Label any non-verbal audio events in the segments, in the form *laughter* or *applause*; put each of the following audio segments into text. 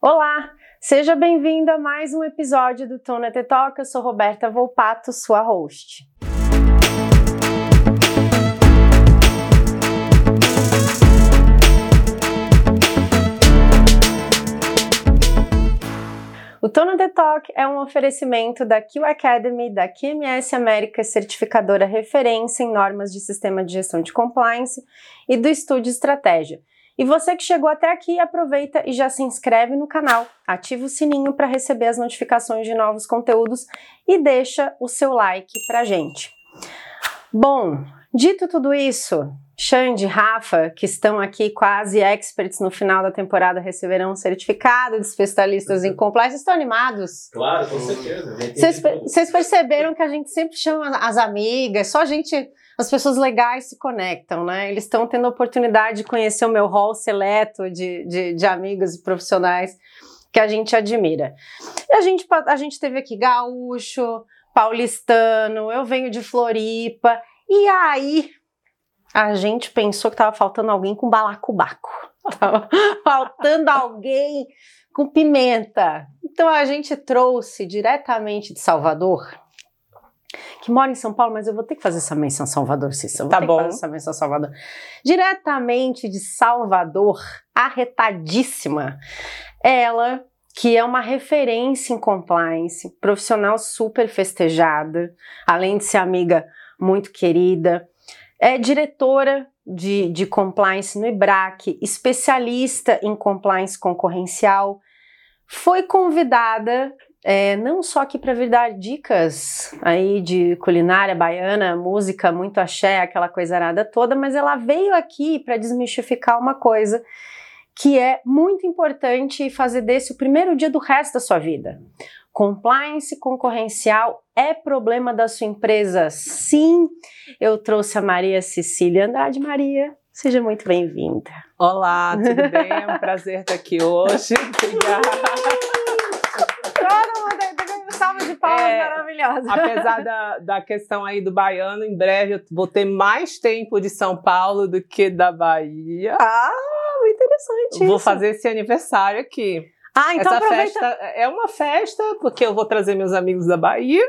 Olá, seja bem-vindo a mais um episódio do Tona Talk. Eu sou Roberta Volpato, sua host. O Tona Talk é um oferecimento da Q Academy, da QMS América, certificadora referência em normas de sistema de gestão de compliance, e do Estúdio Estratégia. E você que chegou até aqui, aproveita e já se inscreve no canal, ativa o sininho para receber as notificações de novos conteúdos e deixa o seu like pra gente. Bom, dito tudo isso, Xande, Rafa, que estão aqui quase experts no final da temporada, receberão um certificado de especialistas em compliance. Estão animados? Claro, com certeza. Vocês perceberam que a gente sempre chama as amigas, só a gente as pessoas legais se conectam, né? Eles estão tendo a oportunidade de conhecer o meu hall seleto de, de, de amigos e profissionais que a gente admira. E a gente, a gente teve aqui gaúcho, paulistano, eu venho de Floripa, e aí a gente pensou que tava faltando alguém com balacobaco. Tava *laughs* faltando alguém com pimenta. Então a gente trouxe diretamente de Salvador que mora em São Paulo, mas eu vou ter que fazer essa menção Salvador, Cissa. Vou tá ter bom. que fazer essa menção Salvador. Diretamente de Salvador, arretadíssima. Ela, que é uma referência em compliance, profissional super festejada, além de ser amiga muito querida, é diretora de, de compliance no IBRAC, especialista em compliance concorrencial, foi convidada é, não só aqui para vir dar dicas aí de culinária baiana, música, muito axé, aquela coisa arada toda, mas ela veio aqui para desmistificar uma coisa que é muito importante e fazer desse o primeiro dia do resto da sua vida. Compliance concorrencial é problema da sua empresa? Sim, eu trouxe a Maria Cecília Andrade. Maria, seja muito bem-vinda. Olá, tudo bem? É um prazer estar aqui hoje. *laughs* Obrigada é, maravilhosa. Apesar da, da questão aí do baiano, em breve eu vou ter mais tempo de São Paulo do que da Bahia. Ah, interessante Vou isso. fazer esse aniversário aqui. Ah, então Essa aproveita. festa é uma festa, porque eu vou trazer meus amigos da Bahia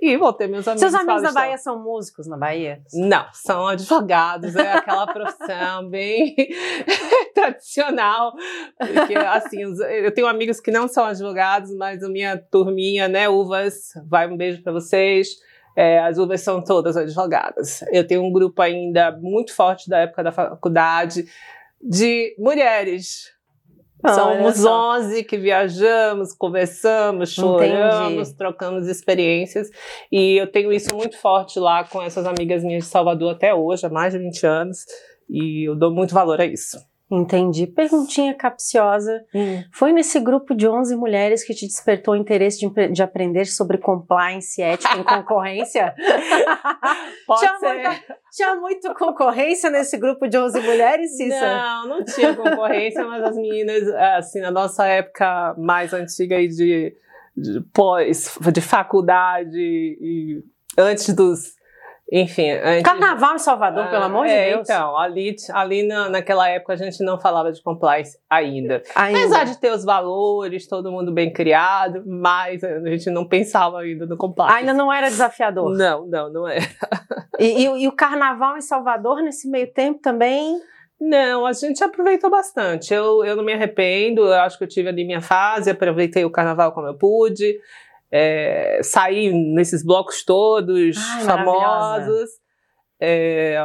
e vou ter meus amigos Seus amigos da. Bahia são músicos na Bahia? Não, são advogados, é aquela profissão *laughs* bem *laughs* tradicional. Porque, assim, eu tenho amigos que não são advogados, mas a minha turminha, né, Uvas, vai um beijo para vocês. É, as uvas são todas advogadas. Eu tenho um grupo ainda muito forte da época da faculdade de mulheres. Somos só. 11 que viajamos, conversamos, choramos, Entendi. trocamos experiências. E eu tenho isso muito forte lá com essas amigas minhas de Salvador até hoje, há mais de 20 anos. E eu dou muito valor a isso. Entendi. Perguntinha capciosa. Foi nesse grupo de 11 mulheres que te despertou o interesse de, de aprender sobre compliance e ética em concorrência? *laughs* Pode tinha, ser. muita, tinha muito concorrência nesse grupo de 11 mulheres, Cissa? Não, não tinha concorrência, mas as meninas, assim, na nossa época mais antiga aí de, de pós, de faculdade e antes dos. Enfim, antes Carnaval em Salvador, Ah, pelo amor é, de Deus. Então, ali, ali na, naquela época a gente não falava de compliance ainda. Ainda. Apesar de ter os valores, todo mundo bem criado, mas a gente não pensava ainda no compliance. Ainda não era desafiador. Não, não, não é. E, e o- e o carnaval em Salvador, nesse meio tempo também. Não, a gente aproveitou bastante. Eu, eu não me arrependo, eu acho que eu tive ali minha fase, aproveitei o carnaval como eu pude. É, saí nesses blocos todos Ai, famosos. É,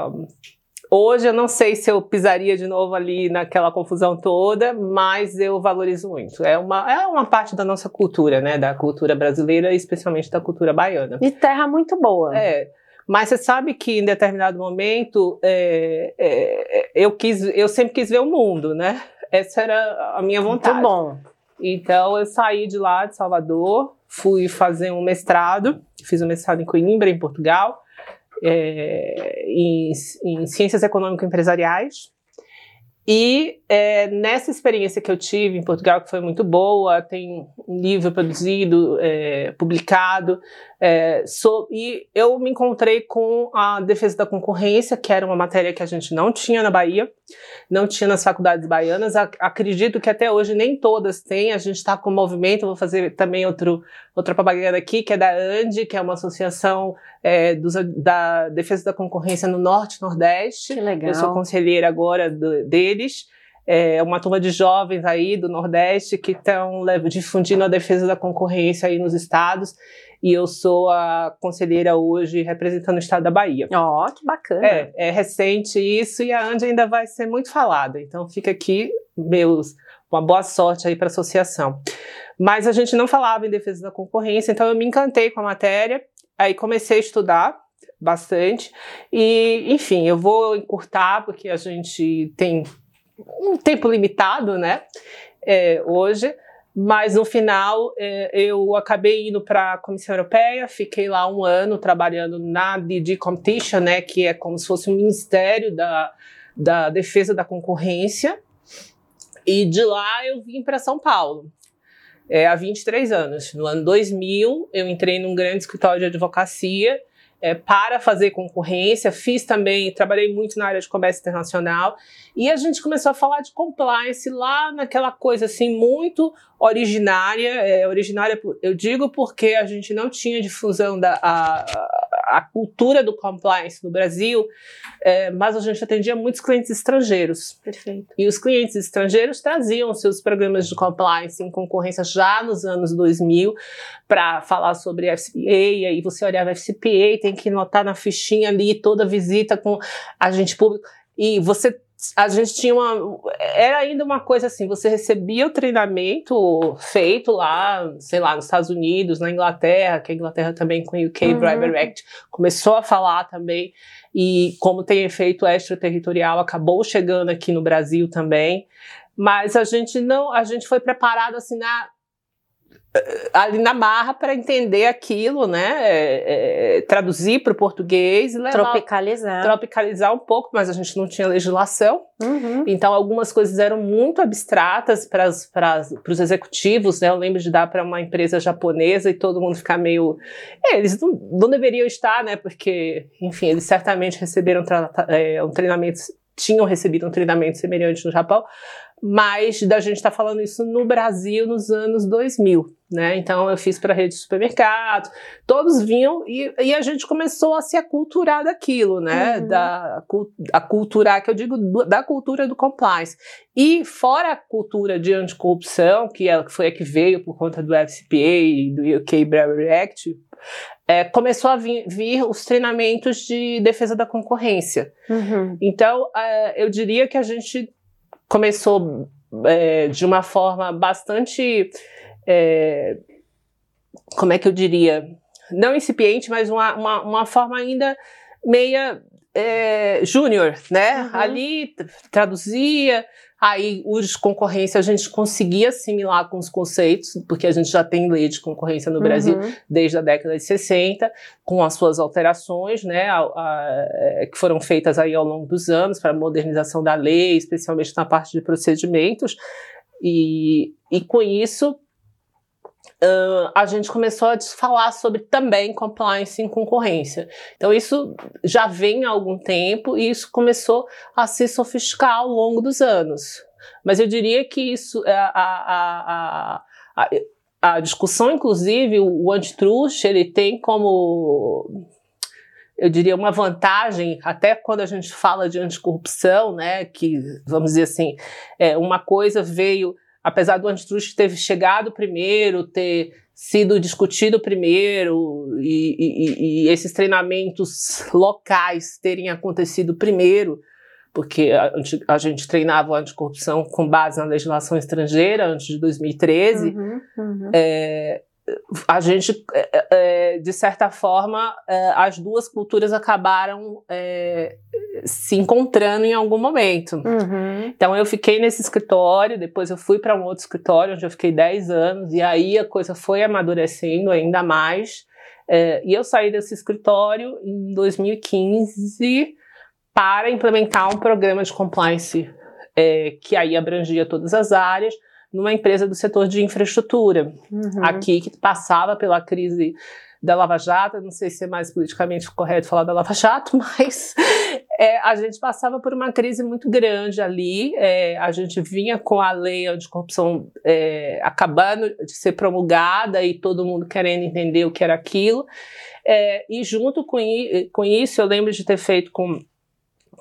hoje eu não sei se eu pisaria de novo ali naquela confusão toda, mas eu valorizo muito. É uma, é uma parte da nossa cultura, né? Da cultura brasileira, especialmente da cultura baiana. E terra muito boa. É, mas você sabe que em determinado momento é, é, eu quis, eu sempre quis ver o mundo, né? Essa era a minha muito vontade. bom. Então eu saí de lá de Salvador, fui fazer um mestrado, fiz um mestrado em Coimbra, em Portugal, é, em, em ciências econômico-empresariais. E é, nessa experiência que eu tive em Portugal, que foi muito boa, tem um livro produzido, é, publicado, é, so, e eu me encontrei com a defesa da concorrência, que era uma matéria que a gente não tinha na Bahia, não tinha nas faculdades baianas. acredito que até hoje nem todas têm. A gente está com o movimento, vou fazer também outro, outra propaganda aqui, que é da ANDI, que é uma associação é, dos, da defesa da concorrência no Norte e Nordeste. Que legal. Eu sou conselheira agora do, deles é, uma turma de jovens aí do Nordeste que estão difundindo a defesa da concorrência aí nos estados. E eu sou a conselheira hoje representando o estado da Bahia. Ó, oh, que bacana. É, é recente isso e a Andy ainda vai ser muito falada. Então fica aqui meus uma boa sorte aí para a associação. Mas a gente não falava em defesa da concorrência, então eu me encantei com a matéria, aí comecei a estudar bastante e, enfim, eu vou encurtar porque a gente tem um tempo limitado, né? É, hoje, mas no final é, eu acabei indo para a Comissão Europeia, fiquei lá um ano trabalhando na DG Competition, né? Que é como se fosse um Ministério da, da Defesa da Concorrência. E de lá eu vim para São Paulo. É, há 23 anos. No ano 2000, eu entrei num grande escritório de advocacia é, para fazer concorrência, fiz também, trabalhei muito na área de comércio internacional, e a gente começou a falar de compliance lá naquela coisa assim muito originária, é, originária eu digo porque a gente não tinha difusão da a, a cultura do compliance no Brasil, é, mas a gente atendia muitos clientes estrangeiros. Perfeito. E os clientes estrangeiros traziam seus programas de compliance em concorrência já nos anos 2000 para falar sobre FCPA, e aí você olhava FCPA, tem que notar na fichinha ali toda visita com agente público, e você a gente tinha uma. Era ainda uma coisa assim: você recebia o treinamento feito lá, sei lá, nos Estados Unidos, na Inglaterra, que a Inglaterra também com o UK uhum. Bribery Act começou a falar também, e como tem efeito extraterritorial, acabou chegando aqui no Brasil também. Mas a gente não, a gente foi preparado assim na ali na marra para entender aquilo, né? É, é, traduzir para o português e levar, tropicalizar. Tropicalizar um pouco, mas a gente não tinha legislação. Uhum. Então algumas coisas eram muito abstratas para os executivos, né? Eu lembro de dar para uma empresa japonesa e todo mundo ficar meio. É, eles não, não, deveriam estar, né? Porque, enfim, eles certamente receberam é, um treinamento, tinham recebido um treinamento semelhante no Japão mas da gente estar tá falando isso no Brasil nos anos 2000, né? Então eu fiz para rede de supermercados, todos vinham e, e, a gente começou a se aculturar daquilo, né? Uhum. Da a culturar que eu digo da cultura do compliance. E fora a cultura de anticorrupção, que, é, foi a que veio por conta do FCPA e do UK Bribery Act, é, começou a vir, vir, os treinamentos de defesa da concorrência. Uhum. Então, é, eu diria que a gente começou é, de uma forma bastante. É, como é que eu diria? Não incipiente, mas uma, uma, uma forma ainda meia é, júnior, né? Uhum. Ali traduzia, Aí, os concorrência, a gente conseguia assimilar com os conceitos, porque a gente já tem lei de concorrência no Brasil uhum. desde a década de 60, com as suas alterações, né, a, a, é, que foram feitas aí ao longo dos anos para a modernização da lei, especialmente na parte de procedimentos. E, e com isso, Uh, a gente começou a falar sobre também compliance em concorrência. Então, isso já vem há algum tempo e isso começou a se sofisticar ao longo dos anos. Mas eu diria que isso, a, a, a, a discussão, inclusive, o, o ele tem como eu diria, uma vantagem, até quando a gente fala de anticorrupção, né, que, vamos dizer assim, é, uma coisa veio apesar do antitrust ter chegado primeiro, ter sido discutido primeiro e, e, e esses treinamentos locais terem acontecido primeiro, porque a, a, gente treinava anticorrupção com base na legislação estrangeira antes de 2013, uhum, uhum. É, a gente, é, é, de certa forma, é, as duas culturas acabaram se encontrando em algum momento. Uhum. Então eu fiquei nesse escritório, depois eu fui para um outro escritório onde eu fiquei 10 anos, e aí a coisa foi amadurecendo ainda mais. e eu saí desse escritório em 2015 para implementar um programa de compliance é, que aí abrangia todas as áreas, numa empresa do setor de infraestrutura, uhum. aqui que passava pela crise da Lava Jato, não sei se é mais politicamente correto falar da Lava Jato, *laughs* mas é, a gente passava por uma crise muito grande ali, é, a gente vinha com a lei anticorrupção é, acabando de ser promulgada e todo mundo querendo entender o que era aquilo, é, e junto com, com isso eu lembro de ter feito com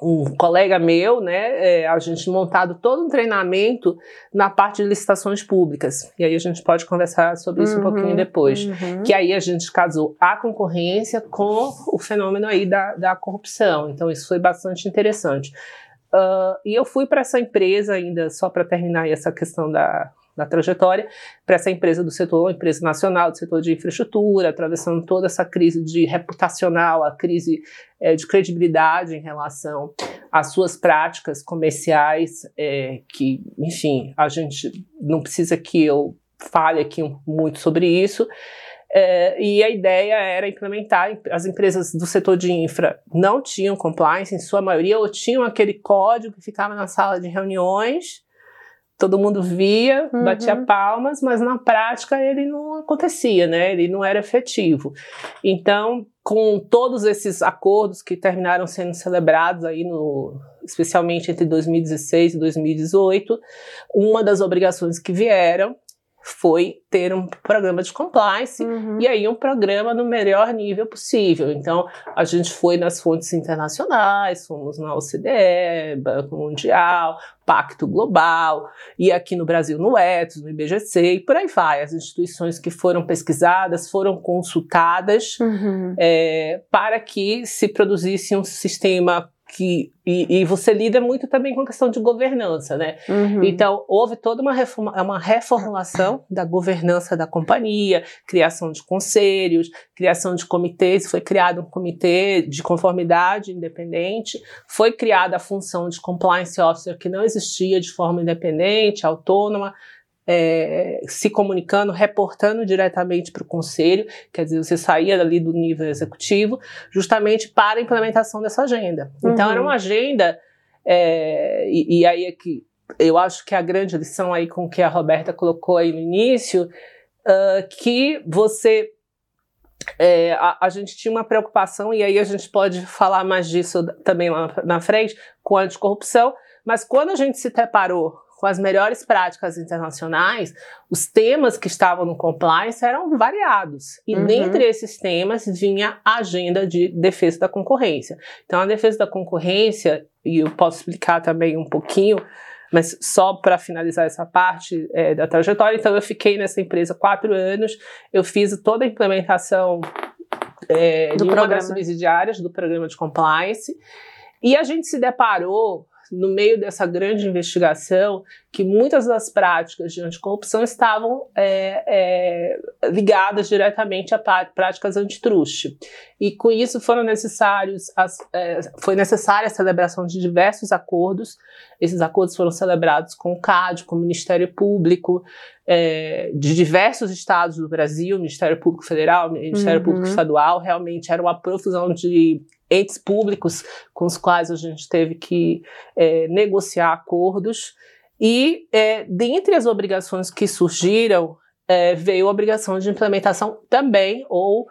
um colega meu, né, é, a gente montado todo um treinamento na parte de licitações públicas. E aí a gente pode conversar sobre isso uhum, um pouquinho depois. Uhum. Que aí a gente casou a concorrência com o fenômeno aí da, da corrupção. Então isso foi bastante interessante. Uh, e eu fui para essa empresa ainda, só para terminar essa questão da, da trajetória para essa empresa do setor, empresa nacional do setor de infraestrutura, atravessando toda essa crise de reputacional, a crise é, de credibilidade em relação às suas práticas comerciais, é, que, enfim, a gente não precisa que eu fale aqui muito sobre isso. É, e a ideia era implementar, as empresas do setor de infra não tinham compliance, em sua maioria, ou tinham aquele código que ficava na sala de reuniões, todo mundo via, uhum. batia palmas, mas na prática ele não acontecia, né? Ele não era efetivo. Então, com todos esses acordos que terminaram sendo celebrados aí no especialmente entre 2016 e 2018, uma das obrigações que vieram foi ter um programa de compliance uhum. e aí um programa no melhor nível possível. Então, a gente foi nas fontes internacionais, fomos na OCDE, Banco Mundial, Pacto Global, e aqui no Brasil no ETS, no IBGC, e por aí vai. As instituições que foram pesquisadas foram consultadas uhum. é, para que se produzisse um sistema que e, e, você lida muito também com a questão de governança, né? Uhum. Então houve toda uma, reforma, uma reformulação da governança da companhia, criação de conselhos, criação de comitês, foi criado um comitê de conformidade independente, foi criada a função de compliance officer que não existia de forma independente, autônoma, é, se comunicando, reportando diretamente para o conselho, quer dizer, você saía ali do nível executivo, justamente para a implementação dessa agenda. Uhum. Então, era uma uhum. agenda, é, e, e, aí é que eu acho que a grande lição aí com que a Roberta colocou aí no início, uh, que você é, a, a, gente tinha uma preocupação, e aí a gente pode falar mais disso também lá na, na frente, com a anticorrupção, mas quando a gente se deparou com as melhores práticas internacionais, os temas que estavam no compliance eram variados. E uhum. dentre esses temas vinha a agenda de defesa da concorrência. Então, a defesa da concorrência, e eu posso explicar também um pouquinho, mas só para finalizar essa parte é, da trajetória, então eu fiquei nessa empresa quatro anos, eu fiz toda a implementação é, do de das subsidiárias do programa de compliance, e a gente se deparou no meio dessa grande investigação, que muitas das práticas de anticorrupção estavam é, é, ligadas diretamente a práticas antitruste. E com isso foram necessários, as, é, foi necessária a celebração de diversos acordos. Esses acordos foram celebrados com o CAD, com o Ministério Público, é, de diversos estados do Brasil, Ministério Público Federal, Ministério uhum. Público Estadual, realmente era uma profusão de entes públicos com os quais a gente teve que é, negociar acordos. E, é, dentre as obrigações que surgiram, é, veio a obrigação de implementação também, ou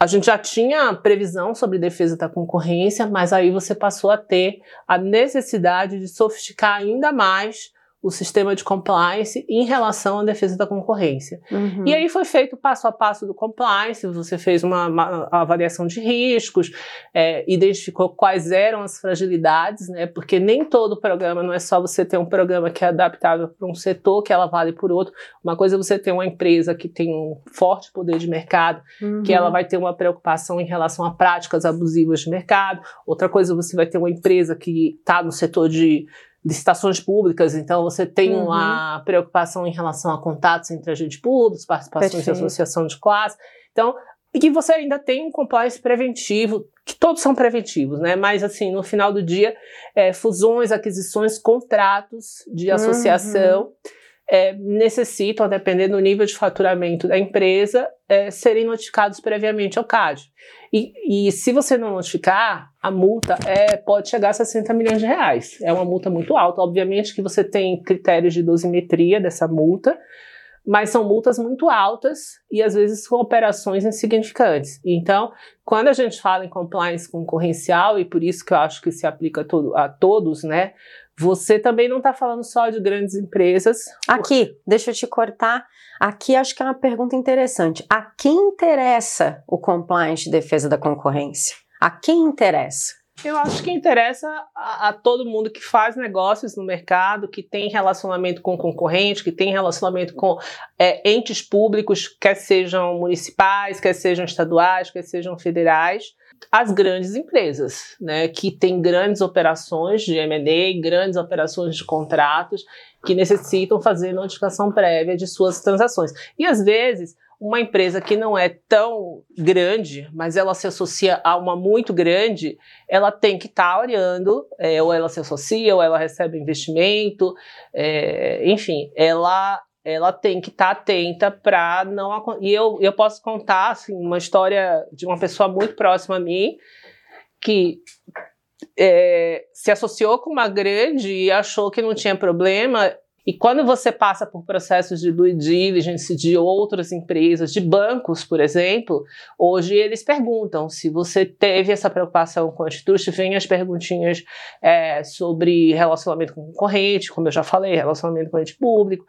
a gente já tinha previsão sobre defesa da concorrência, mas aí você passou a ter a necessidade de sofisticar ainda mais o sistema de compliance em relação à defesa da concorrência. Uhum. E aí foi feito passo a passo do compliance, você fez uma, uma avaliação de riscos, é, identificou quais eram as fragilidades, né? Porque nem todo programa, não é só você ter um programa que é adaptável para um setor, que ela vale por outro. Uma coisa é você ter uma empresa que tem um forte poder de mercado, uhum. que ela vai ter uma preocupação em relação a práticas abusivas de mercado. Outra coisa, você vai ter uma empresa que está no setor de licitações públicas, então você tem uhum. uma preocupação em relação a contatos entre agentes públicos, participações Perfeito. de associação de classe. Então, e que você ainda tem um compliance preventivo, que todos são preventivos, né? Mas assim, no final do dia, é, fusões, aquisições, contratos de associação. Uhum. É, necessitam, dependendo do nível de faturamento da empresa, é, serem notificados previamente ao CAD. E, e, se você não notificar, a multa é, pode chegar a 60 milhões de reais. É uma multa muito alta. Obviamente que você tem critérios de dosimetria dessa multa, mas são multas muito altas e às vezes com operações insignificantes. Então, quando a gente fala em compliance concorrencial, e por isso que eu acho que se aplica todo, a todos, né? Você também não está falando só de grandes empresas. Aqui, deixa eu te cortar. Aqui acho que é uma pergunta interessante. A quem interessa o compliance de defesa da concorrência? A quem interessa? Eu acho que interessa a, a, todo mundo que faz negócios no mercado, que tem relacionamento com concorrente, que tem relacionamento com é, entes públicos, quer sejam municipais, quer sejam estaduais, quer sejam federais as grandes empresas, né, que têm grandes operações de M&A, grandes operações de contratos, que necessitam fazer notificação prévia de suas transações. E às vezes, uma empresa que não é tão grande, mas ela se associa a uma muito grande, ela tem que estar tá olhando, é, ou ela se associa, ou ela recebe investimento, é, enfim, ela ela tem que estar tá atenta para não e eu, eu posso contar assim uma história de uma pessoa muito próxima a mim que é, se associou com uma grande e achou que não tinha problema e quando você passa por processos de due diligence de outras empresas, de bancos, por exemplo, hoje eles perguntam se você teve essa preocupação com antitrust, vem as perguntinhas é, sobre relacionamento com concorrente, como eu já falei, relacionamento com ente público,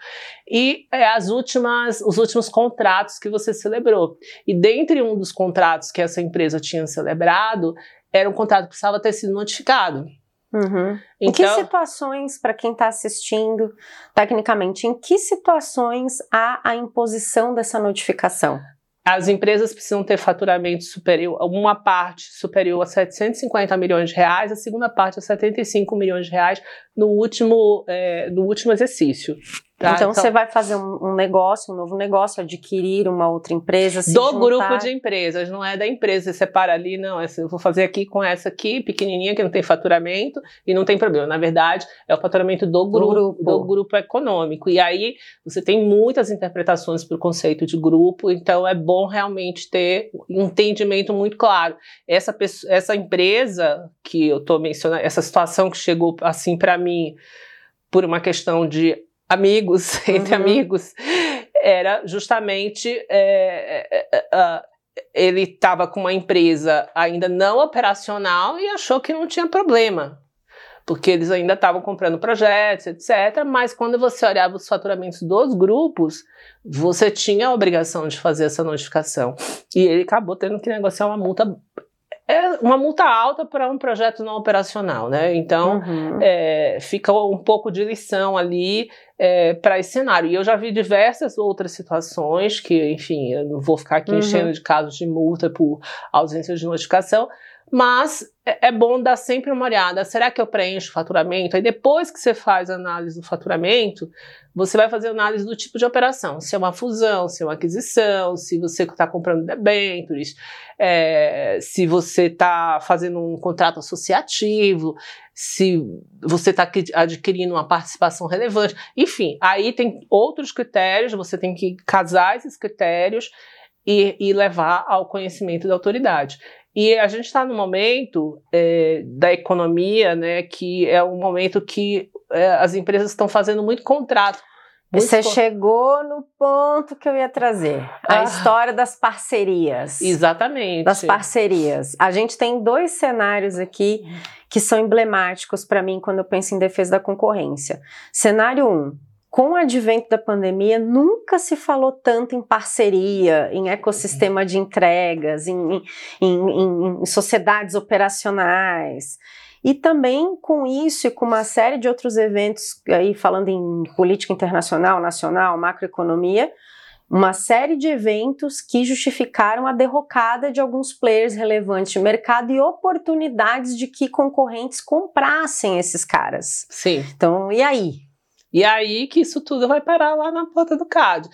e é, as últimas, os últimos contratos que você celebrou. E dentre um dos contratos que essa empresa tinha celebrado, era um contrato que precisava ter sido notificado. Uhum. Então, em que então situações, para quem está assistindo, tecnicamente, em que situações há a imposição dessa notificação? As empresas precisam ter faturamento superior, uma parte superior a 750 milhões de reais, a segunda parte a 75 milhões de reais no último, é, no último exercício. Tá? Então, então, você vai fazer um, um, negócio, um novo negócio, adquirir uma outra empresa, se Do juntar. grupo de empresas, não é da empresa, você separa ali, não, essa, eu vou fazer aqui com essa aqui, pequenininha, que não tem faturamento e não tem problema. Na verdade, é o faturamento do grupo, do grupo, do grupo econômico. E aí, você tem muitas interpretações para o conceito de grupo, então é bom realmente ter um entendimento muito claro. Essa, pessoa, essa empresa que eu estou mencionando, essa situação que chegou assim para mim por uma questão de amigos, *laughs* entre uhum. amigos, era justamente é, é, é, é ele estava com uma empresa ainda não operacional e achou que não tinha problema, porque eles ainda estavam comprando projetos, etc. Mas quando você olhava os faturamentos dos grupos, você tinha a obrigação de fazer essa notificação. E ele acabou tendo que negociar uma multa é uma multa alta para um projeto não operacional, né? Então uhum. é, fica um pouco de lição ali é, para esse cenário. E eu já vi diversas outras situações que, enfim, eu não vou ficar aqui uhum. enchendo de casos de multa por ausência de notificação, mas é, é bom dar sempre uma olhada. Será que eu preencho o faturamento? Aí depois que você faz a análise do faturamento, você vai fazer análise do tipo de operação. Se é uma fusão, se é uma aquisição, se você está comprando debêntures, é, se você está fazendo um contrato associativo, se você está adquirindo uma participação relevante. Enfim, aí tem outros critérios, você tem que casar esses critérios e, e levar ao conhecimento da autoridade. E a gente está no momento é, da economia, né, que é um momento que é, as empresas estão fazendo muito contrato. Muito Você chegou no ponto que eu ia trazer, a ah. história das parcerias. Exatamente. Das parcerias. A gente tem dois cenários aqui que são emblemáticos para mim quando eu penso em defesa da concorrência. Cenário 1, um, com o advento da pandemia, nunca se falou tanto em parceria, em ecossistema de entregas, em, em, em, em, sociedades operacionais. E também com isso e com uma série de outros eventos, aí falando em política internacional, nacional, macroeconomia, uma série de eventos que justificaram a derrocada de alguns players relevantes de mercado e oportunidades de que concorrentes comprassem esses caras. Sim. Então, e aí? E aí que isso tudo vai parar lá na porta do CAD.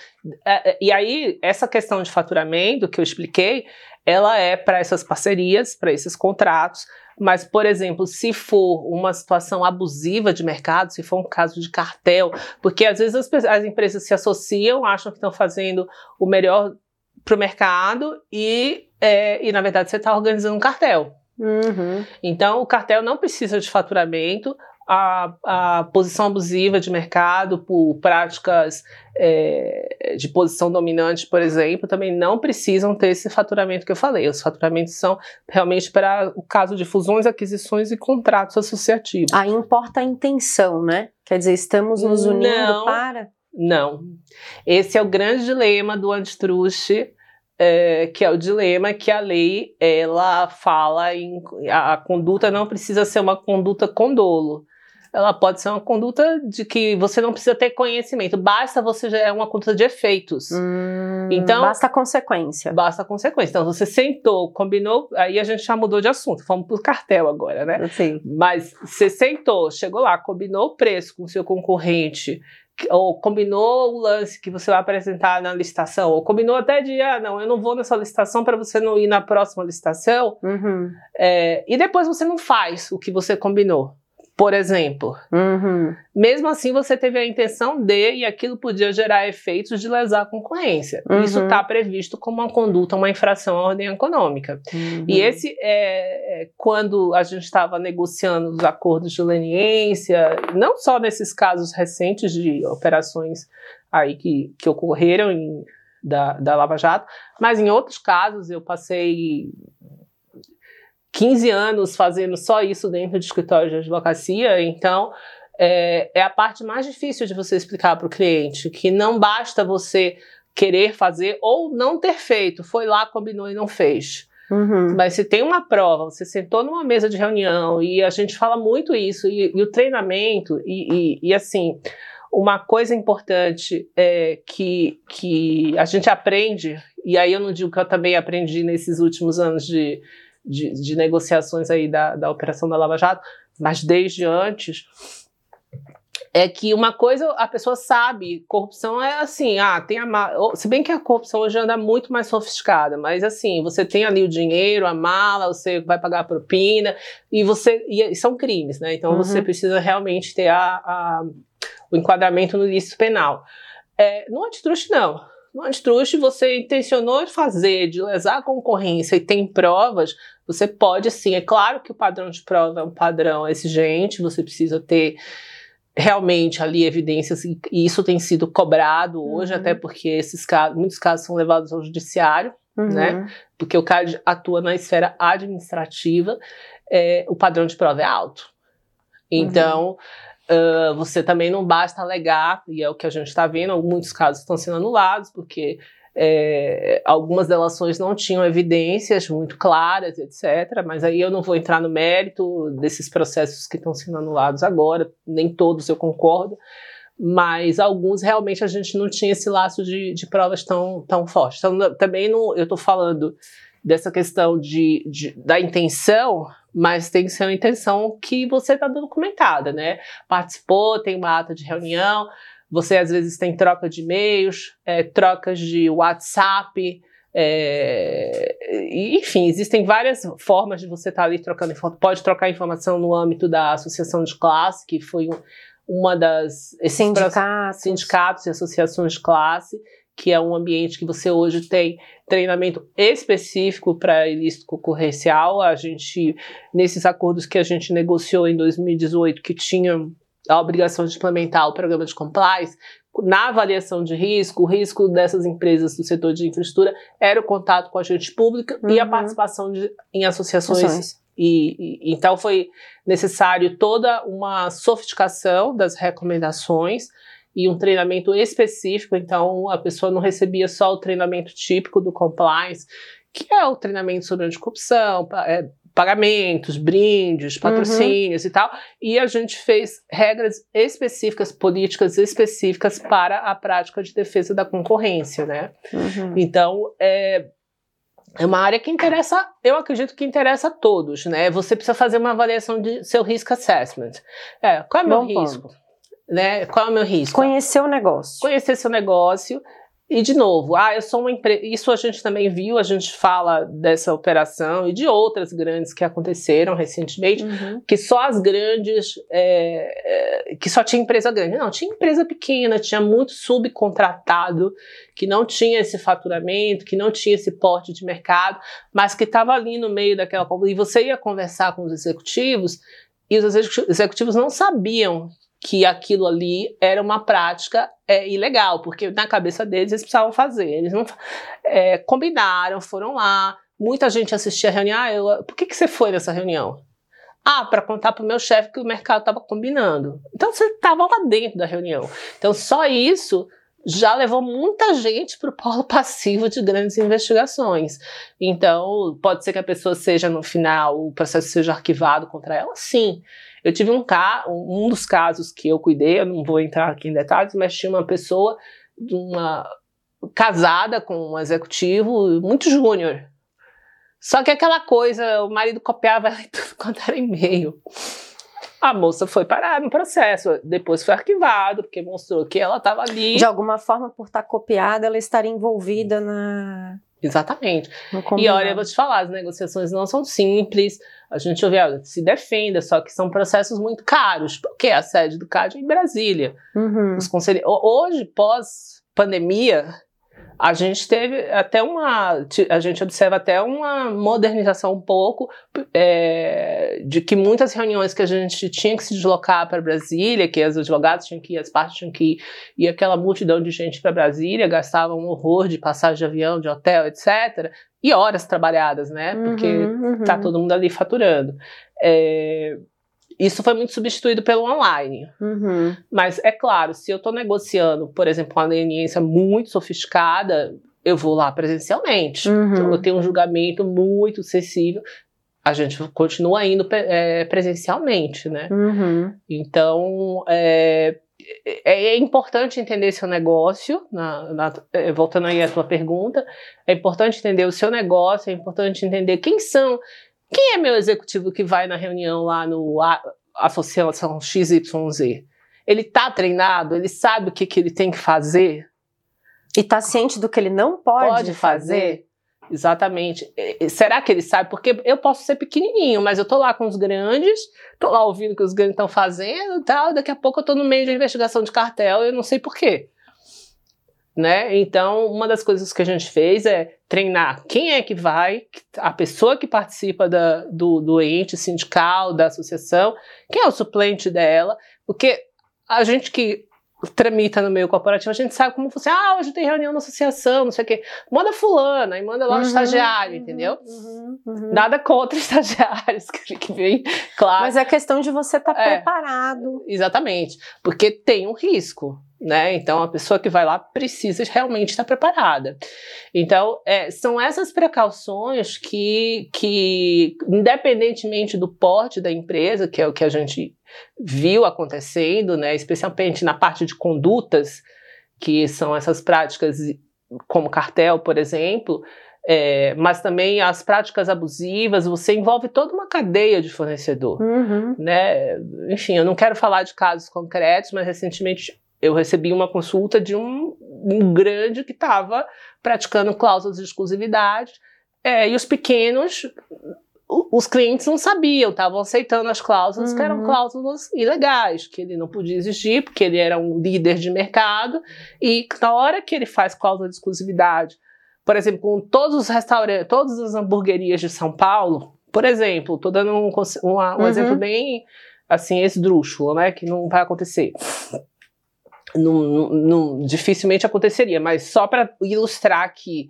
É, é, e aí, essa questão de faturamento que eu expliquei ela é para essas parcerias, para esses contratos, mas, por exemplo, se for uma situação abusiva de mercado, se for um caso de cartel, porque às vezes as, as empresas se associam, acham que estão fazendo o melhor para o mercado e, é, e, na verdade, você está organizando um cartel. Uhum. Então, o cartel não precisa de faturamento, a, a posição abusiva de mercado por práticas é, de posição dominante, por exemplo, também não precisam ter esse faturamento que eu falei. Os faturamentos são realmente para o caso de fusões, aquisições e contratos associativos. Aí importa a intenção, né? Quer dizer, estamos nos unindo não, para. Não. Esse é o grande dilema do antitruste. É, que é o dilema que a lei ela fala em a, a conduta não precisa ser uma conduta com dolo ela pode ser uma conduta de que você não precisa ter conhecimento, basta você já é uma conduta de efeitos. Hum, então basta consequência. Basta consequência. Então você sentou, combinou, aí a gente já mudou de assunto, fomos pro cartel agora, né? Sim. Mas você sentou, chegou lá, combinou o preço com o seu concorrente, ou combinou o lance que você vai apresentar na licitação, ou combinou até de, ah, não, eu não vou nessa licitação para você não ir na próxima licitação, uhum. é, e depois você não faz o que você combinou por exemplo. Uhum. Mesmo assim, você teve a intenção de, e aquilo podia gerar efeitos de lesar a concorrência. Uhum. Isso está previsto como uma conduta, uma infração à ordem econômica. Uhum. E esse é, é quando a gente estava negociando os acordos de leniência, não só nesses casos recentes de operações aí que, que ocorreram em, da, da Lava Jato, mas em outros casos eu passei 15 anos fazendo só isso dentro de escritório de advocacia, então é, é a parte mais difícil de você explicar para o cliente que não basta você querer fazer ou não ter feito, foi lá, combinou e não fez. Uhum. Mas se tem uma prova, você sentou numa mesa de reunião e a gente fala muito isso, e, e o treinamento, e, e, e, assim, uma coisa importante é que, que a gente aprende, e aí eu não digo que eu também aprendi nesses últimos anos de, de, de negociações aí da, da operação da Lava Jato, mas desde antes, é que uma coisa a pessoa sabe, corrupção é assim, ah, tem a se bem que a corrupção hoje anda muito mais sofisticada, mas assim, você tem ali o dinheiro, a mala, você vai pagar a propina e você e são crimes, né? Então uhum. você precisa realmente ter a, a, o enquadramento no ilícito penal. É, no antitruste não. No antitruste você intencionou fazer, de lesar a concorrência e tem provas, você pode sim, é claro que o padrão de prova é um padrão exigente, você precisa ter realmente ali evidências e isso tem sido cobrado hoje, uhum. até porque esses casos, muitos casos são levados ao judiciário, uhum. né? Porque o CAD atua na esfera administrativa, é, o padrão de prova é alto. Então, uhum. uh, você também não basta alegar, e é o que a gente está vendo, muitos casos estão sendo anulados, porque é, algumas delações não tinham evidências muito claras, etc. Mas aí eu não vou entrar no mérito desses processos que estão sendo anulados agora, nem todos eu concordo, mas alguns realmente a gente não tinha esse laço de, de provas tão, tão forte. Então, também não, eu estou falando dessa questão de, de, da intenção, mas tem que ser uma intenção que você está documentada, né? Participou, tem uma ata de reunião, você às vezes tem troca de e-mails, é, trocas de WhatsApp, é, enfim, existem várias formas de você estar tá ali trocando informação. Pode trocar informação no âmbito da associação de classe, que foi um, uma das sindicatos. sindicatos e associações de classe, que é um ambiente que você hoje tem treinamento específico para ilícito concorrencial. A gente, nesses acordos que a gente negociou em 2018, que tinham a obrigação de implementar o programa de compliance, na avaliação de risco, o risco dessas empresas do setor de infraestrutura era o contato com a agente pública uhum. e a uhum. participação de, em associações. E, e, então foi necessário toda uma sofisticação das recomendações e um treinamento específico. Então a pessoa não recebia só o treinamento típico do compliance, que é o treinamento sobre anticorrupção, é, pagamentos, brindes, patrocínios uhum. e tal. E a gente fez regras específicas, políticas específicas para a prática de defesa da concorrência, né? Uhum. Então, é, é uma área que interessa, eu acredito que interessa a todos, né? Você precisa fazer uma avaliação de seu risk assessment. É, qual é o meu Bom risco? Né? Qual é o meu risco? Conhecer o negócio. Conhecer seu negócio E de novo, ah, eu sou uma empresa. Isso a gente também viu, a gente fala dessa operação e de outras grandes que aconteceram recentemente, uhum. que só as grandes, é, é, que só tinha empresa grande. Não, tinha empresa pequena, tinha muito subcontratado, que não tinha esse faturamento, que não tinha esse porte de mercado, mas que estava ali no meio daquela. E você ia conversar com os executivos, e os executivos não sabiam que aquilo ali era uma prática é, ilegal, porque na cabeça deles eles precisavam fazer. Eles não é, combinaram, foram lá. Muita gente assistia a reunião. Ah, eu, por que, que você foi nessa reunião? Ah, para contar para o meu chefe que o mercado estava combinando. Então você estava lá dentro da reunião. Então só isso já levou muita gente para o polo *laughs* passivo de grandes investigações. Então, pode ser que a pessoa seja, no final, o processo seja arquivado contra ela? Sim. Eu tive um, um dos casos que eu cuidei, eu não vou entrar aqui em detalhes, mas tinha uma pessoa uma, casada com um executivo muito júnior. Só que aquela coisa, o marido copiava ela em tudo *laughs* quanto era e-mail. A moça foi parar no processo, depois foi arquivado, porque mostrou que ela estava ali. De alguma forma, por estar copiada, ela estaria envolvida na. Exatamente. E olha, eu vou te falar, as negociações não são simples. A gente ouve, olha, se defenda, só que são processos muito caros, porque a sede do CAD é em Brasília. Uhum. Os conselheiros, hoje, pós-pandemia, a gente teve até uma. A gente observa até uma modernização um pouco é, de que muitas reuniões que a gente tinha que se deslocar para Brasília, que os advogados tinham que ir, as partes tinham que ir, e aquela multidão de gente para Brasília gastava um horror de passagem de avião, de hotel, etc. E horas trabalhadas, né? Porque uhum, uhum. tá todo mundo ali faturando. É, isso foi muito substituído pelo online. Uhum. Mas é claro, se eu estou negociando, por exemplo, uma leniência muito sofisticada, eu vou lá presencialmente. Uhum. Então, eu tenho um julgamento muito sensível. A gente continua indo é, presencialmente, né? Uhum. Então, é, é, é, importante entender seu negócio, na, na, é, voltando aí à tua pergunta, é importante entender o seu negócio, é importante entender quem são quem é meu executivo que vai na reunião lá no a, Associação XYZ? Ele está treinado? Ele sabe o que, que ele tem que fazer? E está ciente do que ele não pode, pode fazer? fazer? Exatamente. Será que ele sabe? Porque eu posso ser pequenininho, mas eu tô lá com os grandes, tô lá ouvindo o que os grandes estão fazendo e tal, daqui a pouco eu tô no meio de investigação de cartel e eu não sei por quê né? Então, uma das coisas que a gente fez é treinar quem é que vai, a pessoa que participa da, do, do ente sindical, da associação, quem é o suplente dela, porque a gente que tramita no meio corporativo, a gente sabe como você, ah, hoje tem reunião na associação, não sei o quê. Manda fulana e manda lá o uhum, estagiário, uhum, entendeu? Uhum, uhum. Nada contra *laughs* estagiários, que bem claro. Mas é questão de você estar tá é, preparado. Exatamente, porque tem um risco né? Então a pessoa que vai lá precisa realmente estar preparada. Então é, são essas precauções que, que, independentemente do porte da empresa, que é o que a gente viu acontecendo, né? Especialmente na parte de condutas, que são essas práticas como cartel, por exemplo. É, mas também as práticas abusivas, você envolve toda uma cadeia de fornecedor, uhum. né? Enfim, eu não quero falar de casos concretos, mas recentemente eu recebi uma consulta de um, um grande que estava praticando cláusulas de exclusividade é, e os pequenos, os clientes não sabiam, estavam aceitando as cláusulas uhum. que eram uhum. cláusulas ilegais, que ele não podia exigir porque ele era um líder de mercado e na hora que ele faz cláusula de exclusividade, por exemplo, com todos os restaurantes, todas as hamburguerias de São Paulo, por exemplo, estou dando um, um, um uhum. exemplo bem assim esdrúxulo, né, que não vai acontecer não, não, dificilmente aconteceria, mas só para ilustrar que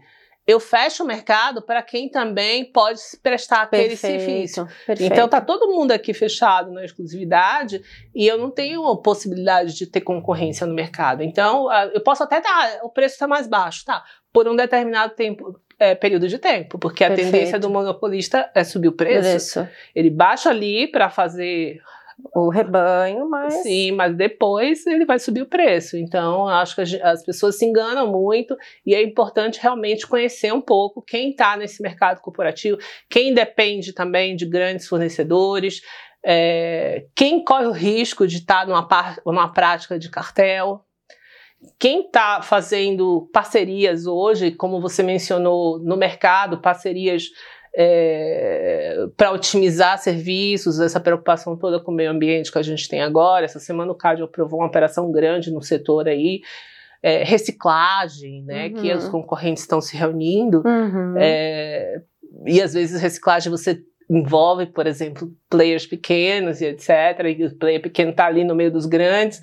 eu fecho o mercado para quem também pode prestar aquele perfeito, serviço. Perfeito. Então tá todo mundo aqui fechado na exclusividade e eu não tenho a possibilidade de ter concorrência no mercado. Então eu posso até dar, o preço está mais baixo, tá? Por um determinado tempo, é, período de tempo, porque a Perfeito. tendência do monopolista é subir o preço. preço. Ele baixa ali para fazer o rebanho, mas. Sim, mas depois ele vai subir o preço. Então, acho que as pessoas se enganam muito e é importante realmente conhecer um pouco quem está nesse mercado corporativo, quem depende também de grandes fornecedores, é, quem corre o risco de estar tá numa, numa prática de cartel. quem está fazendo parcerias hoje, como você mencionou no mercado, parcerias é, para otimizar serviços, essa preocupação toda com o meio ambiente que a gente tem agora. Essa semana o CAD aprovou uma operação grande no setor aí, é, reciclagem, né, uhum. que os concorrentes estão se reunindo, uhum. é, e às vezes reciclagem você envolve, por exemplo, players pequenos e etc, e o player pequeno está ali no meio dos grandes,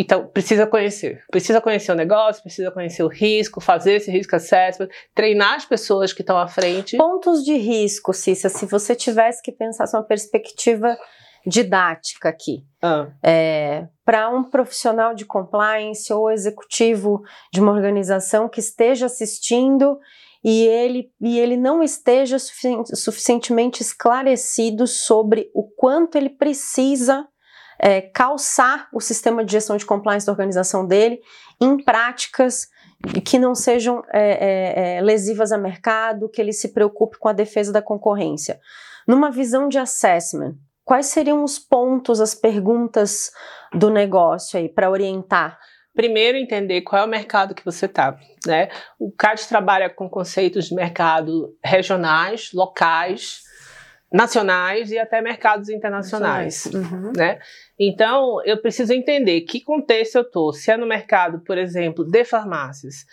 então, precisa conhecer. Precisa conhecer o negócio, precisa conhecer o risco, fazer esse risco assessment, treinar as pessoas que estão à frente. Pontos de risco, Cissa, se você tivesse que pensar uma perspectiva didática aqui. Ah. É, Para um profissional de compliance ou executivo de uma organização que esteja assistindo e ele, e ele não esteja sufici suficientemente esclarecido sobre o quanto ele precisa é, calçar o sistema de gestão de compliance da organização dele em práticas que não sejam é, é, é, lesivas a mercado, que ele se preocupe com a defesa da concorrência. Numa visão de assessment, quais seriam os pontos, as perguntas do negócio aí para orientar? Primeiro, entender qual é o mercado que você está. Né? O CAD trabalha com conceitos de mercado regionais, locais, nacionais e até mercados internacionais, uhum. né? Então, eu preciso entender que contexto eu estou. Se é no mercado, por exemplo, de farmácias,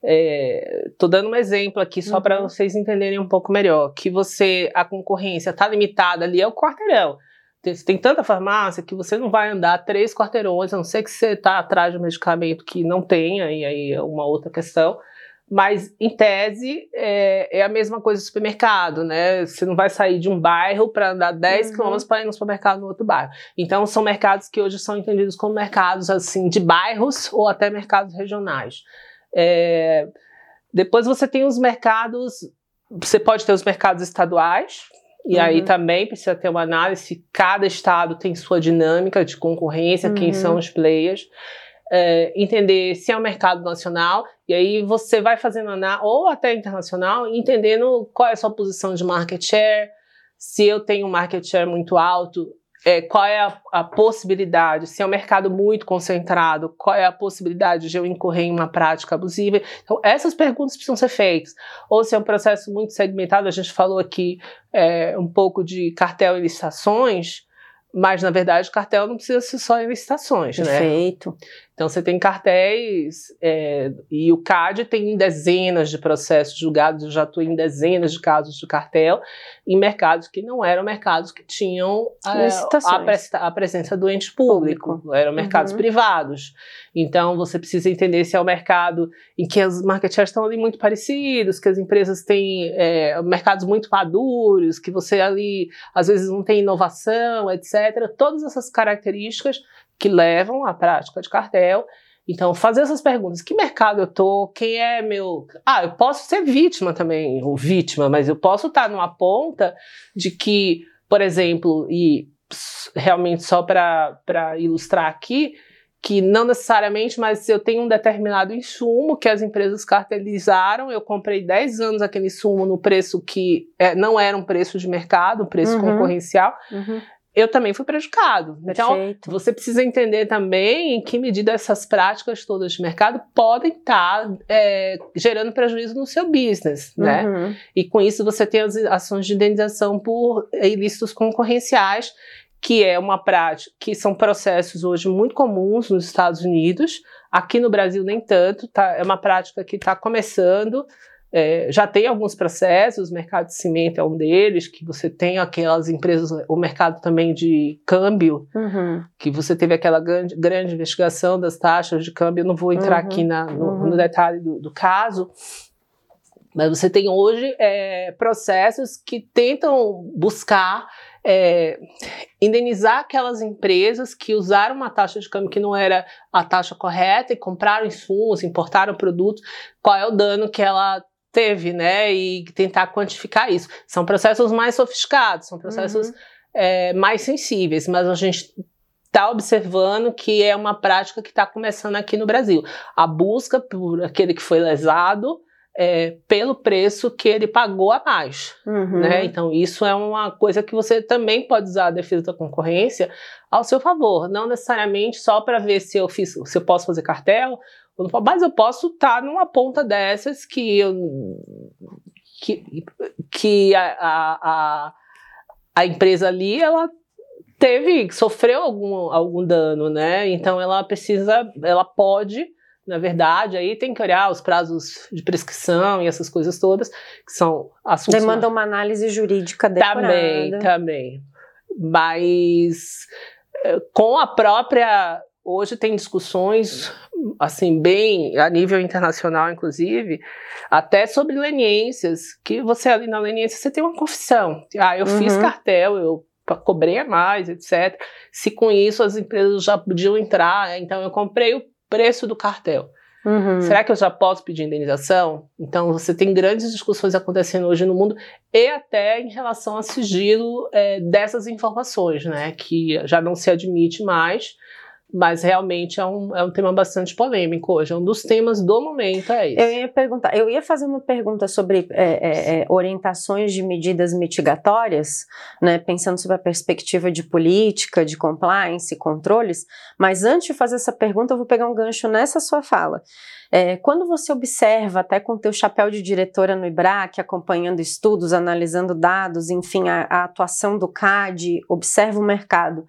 Estou é, dando um exemplo aqui só uhum. para vocês entenderem um pouco melhor. Que você, a concorrência está limitada ali, é o quarteirão. Tem, tem, tanta farmácia que você não vai andar três quarteirões, a não ser que você está atrás de um medicamento que não tenha, e aí é uma outra questão. Mas, em tese, é, é, a mesma coisa do supermercado, né? Você não vai sair de um bairro para andar 10 uhum. quilômetros para ir no supermercado no outro bairro. Então, são mercados que hoje são entendidos como mercados, assim, de bairros ou até mercados regionais. É, depois você tem os mercados, você pode ter os mercados estaduais, e uhum. aí também precisa ter uma análise, cada estado tem sua dinâmica de concorrência, uhum. quem são os players é, entender se é um mercado nacional, e aí você vai fazendo, ou até internacional, entendendo qual é a sua posição de market share, se eu tenho um market share muito alto, é, qual é a, a, possibilidade, se é um mercado muito concentrado, qual é a possibilidade de eu incorrer em uma prática abusiva. Então, essas perguntas precisam ser feitas. Ou se é um processo muito segmentado, a gente falou aqui é, um pouco de cartel e licitações, mas, na verdade, o cartel não precisa ser só em licitações, Perfeito. né? Perfeito. Então, você tem cartéis, é, e o CAD tem dezenas de processos julgados, eu já estou em dezenas de casos de cartel, em mercados que não eram mercados que tinham é, a, a, presença do ente público, público. eram mercados uhum. privados. Então, você precisa entender se é o um mercado em que as market shares estão ali muito parecidos, que as empresas têm é, mercados muito maduros, que você ali, às vezes, não tem inovação, etc. Todas essas características que levam à prática de cartel. Então, fazer essas perguntas: que mercado eu tô? Quem é meu. Ah, eu posso ser vítima também, ou vítima, mas eu posso estar numa ponta de que, por exemplo, e realmente só para ilustrar aqui, que não necessariamente, mas eu tenho um determinado insumo que as empresas cartelizaram, eu comprei 10 anos aquele insumo no preço que é, não era um preço de mercado, um preço uhum. concorrencial. Uhum eu também fui prejudicado. Então, Perfeito. Então, você precisa entender também em que medida essas práticas todas de mercado podem estar tá, é, gerando prejuízo no seu business, né? Uhum. E com isso você tem as ações de indenização por ilícitos concorrenciais, que é uma prática, que são processos hoje muito comuns nos Estados Unidos. Aqui no Brasil nem tanto, tá? É uma prática que está começando. É, já tem alguns processos, o mercado de cimento é um deles, que você tem aquelas empresas, o mercado também de câmbio, uhum. que você teve aquela grande, grande, investigação das taxas de câmbio, eu não vou entrar uhum. aqui na, no, uhum. no, detalhe do, do, caso, mas você tem hoje é, processos que tentam buscar é, indenizar aquelas empresas que usaram uma taxa de câmbio que não era a taxa correta e compraram insumos, importaram produtos, qual é o dano que ela teve, né? E tentar quantificar isso. São processos mais sofisticados, são processos uhum. é, mais sensíveis, mas a gente está observando que é uma prática que está começando aqui no Brasil. A busca por aquele que foi lesado é, pelo preço que ele pagou a mais. Uhum. Né? Então, isso é uma coisa que você também pode usar a defesa da concorrência ao seu favor, não necessariamente só para ver se eu fiz, se eu posso fazer cartel, mas eu posso estar numa ponta dessas que eu, que, que a, a, a empresa ali ela teve sofreu algum, algum dano, né? Então ela precisa, ela pode na verdade, aí tem que olhar os prazos de prescrição e essas coisas todas, que são assuntos. Demanda uma análise jurídica depurada. Também, também. Mas eh, com a própria. Hoje tem discussões, assim, bem a nível internacional, inclusive, até sobre leniências, que você ali na leniência você tem uma confissão. Ah, eu uhum. fiz cartel, eu cobrei a mais, etc. Se com isso as empresas já podiam entrar, então eu comprei o preço do cartel. Uhum. Será que eu já posso pedir indenização? Então, você tem grandes discussões acontecendo hoje no mundo e até em relação a sigilo é, dessas informações, né? Que já não se admite mais mas realmente é um, é um tema bastante polêmico hoje. É um dos temas do momento é esse. Eu ia perguntar, eu ia fazer uma pergunta sobre é, é, é, orientações de medidas mitigatórias, né, pensando sobre a perspectiva de política, de compliance, controles. Mas antes de fazer essa pergunta, eu vou pegar um gancho nessa sua fala. É, quando você observa, até com o teu chapéu de diretora no IBRAC, acompanhando estudos, analisando dados, enfim, a, a atuação do CAD, observa o mercado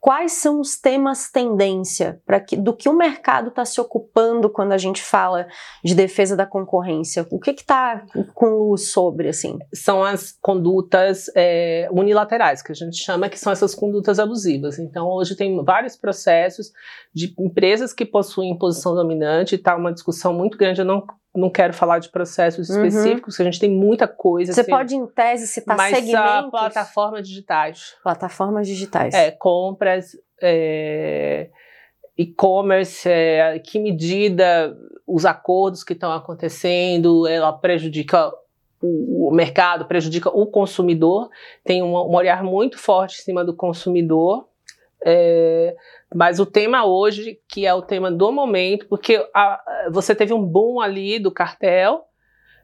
quais são os temas tendência para que do que o mercado está se ocupando quando a gente fala de defesa da concorrência? O que está com luz sobre assim? São as condutas é, unilaterais que a gente chama que são essas condutas abusivas. Então hoje tem vários processos de empresas que possuem posição dominante. Está uma discussão muito grande. Eu não não quero falar de processos uhum. específicos, a gente tem muita coisa. Você assim, pode, em tese, citar mas segmentos. plataformas digitais. Plataformas digitais. É, compras, é, e-commerce, é, que medida os acordos que estão acontecendo, ela prejudica o, o, mercado, prejudica o consumidor, tem um, um olhar muito forte em cima do consumidor. É, mas o tema hoje, que é o tema do momento, porque a, você teve um boom ali do cartel,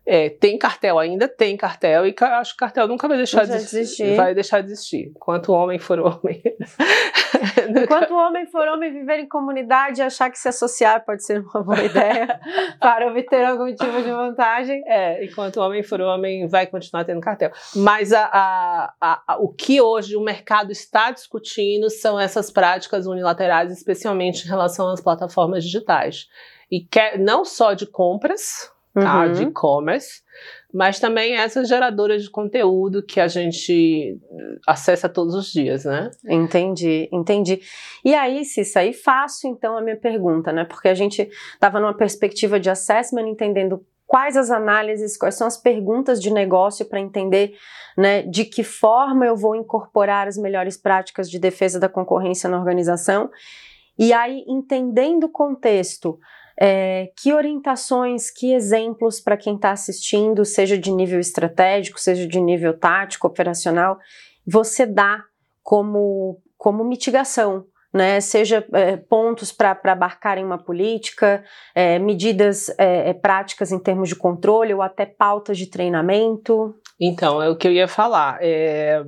é, tem cartel ainda, tem cartel, e acho que o cartel nunca vai deixar de existir. Vai deixar de existir. Enquanto homem for homem. *laughs* Enquanto homem for homem, viver em comunidade e achar que se associar pode ser uma boa ideia *laughs* para obter algum tipo de vantagem. É, enquanto homem for homem, vai continuar tendo cartel. Mas a, a, a, o que hoje o mercado está discutindo são essas práticas unilaterais, especialmente em relação às plataformas digitais. E quer, não só de compras, tá? Uhum. De e-commerce, mas também essas geradoras de conteúdo que a gente acessa todos os dias, né? Entendi, entendi. E aí, Cissa, aí faço então a minha pergunta, né? Porque a gente estava numa perspectiva de assessment, entendendo quais as análises, quais são as perguntas de negócio para entender né, de que forma eu vou incorporar as melhores práticas de defesa da concorrência na organização. E aí, entendendo o contexto, é, que orientações, que exemplos para quem está assistindo, seja de nível estratégico, seja de nível tático, operacional, você dá como, como mitigação né, seja é, pontos para abarcarem uma política, é, medidas é, é, práticas em termos de controle ou até pautas de treinamento? Então, é o que eu ia falar. É,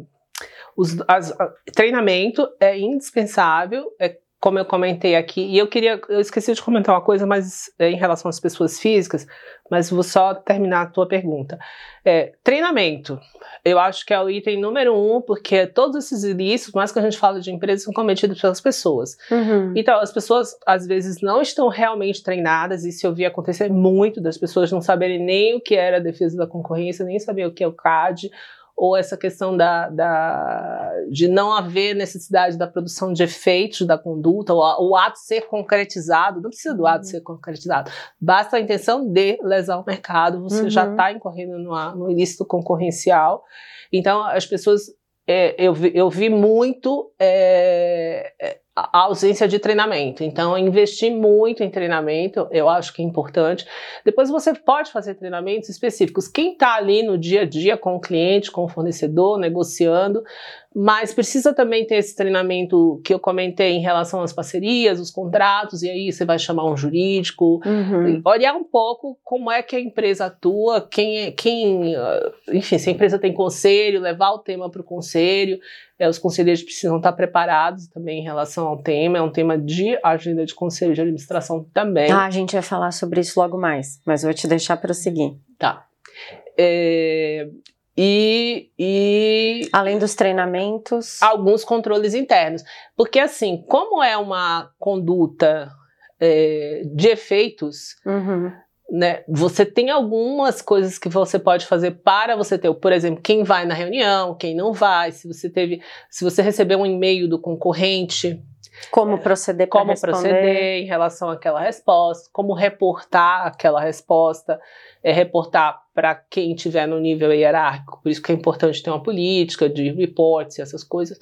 os, as, treinamento é indispensável, é como eu comentei aqui, e eu queria, eu esqueci de comentar uma coisa, mas é, em relação às pessoas físicas, mas vou só terminar a tua pergunta. É, treinamento, eu acho que é o item número um, porque todos esses ilícitos, mais que a gente fala de empresas, são cometidos pelas pessoas. Uhum. Então, as pessoas às vezes não estão realmente treinadas, e se eu vi acontecer muito das pessoas não saberem nem o que era a defesa da concorrência, nem saber o que é o CAD, ou essa questão da, da, de não haver necessidade da produção de efeitos da conduta, ou o ato ser concretizado, não precisa do ato uhum. ser concretizado, basta a intenção de lesar o mercado, você uhum. já está incorrendo no, no ilícito concorrencial. Então, as pessoas, é, eu, vi, eu vi muito é, é a ausência de treinamento. Então, investir muito em treinamento, eu acho que é importante. Depois você pode fazer treinamentos específicos. Quem está ali no dia a dia com o cliente, com o fornecedor, negociando, mas precisa também ter esse treinamento que eu comentei em relação às parcerias, os contratos, e aí você vai chamar um jurídico, Uhum. olhar um pouco como é que a empresa atua, quem, é- quem ah, enfim, se a empresa tem conselho, levar o tema para o conselho, eh, os conselheiros precisam estar preparados também em relação ao tema, é um tema de agenda de conselho de administração também. Ah, a gente vai falar sobre isso logo mais, mas vou te deixar prosseguir. Tá. É, e, e Além dos treinamentos. alguns controles internos. Porque, assim, como é uma conduta é, de efeitos, Uhum. né, você tem algumas coisas que você pode fazer para você ter, por exemplo, quem vai na reunião, quem não vai, se você teve, se você recebeu um e-mail do concorrente, Como proceder como responder. proceder em relação àquela resposta, como reportar aquela resposta, é, reportar para quem estiver no nível hierárquico. Por isso que é importante ter uma política de reports e essas coisas.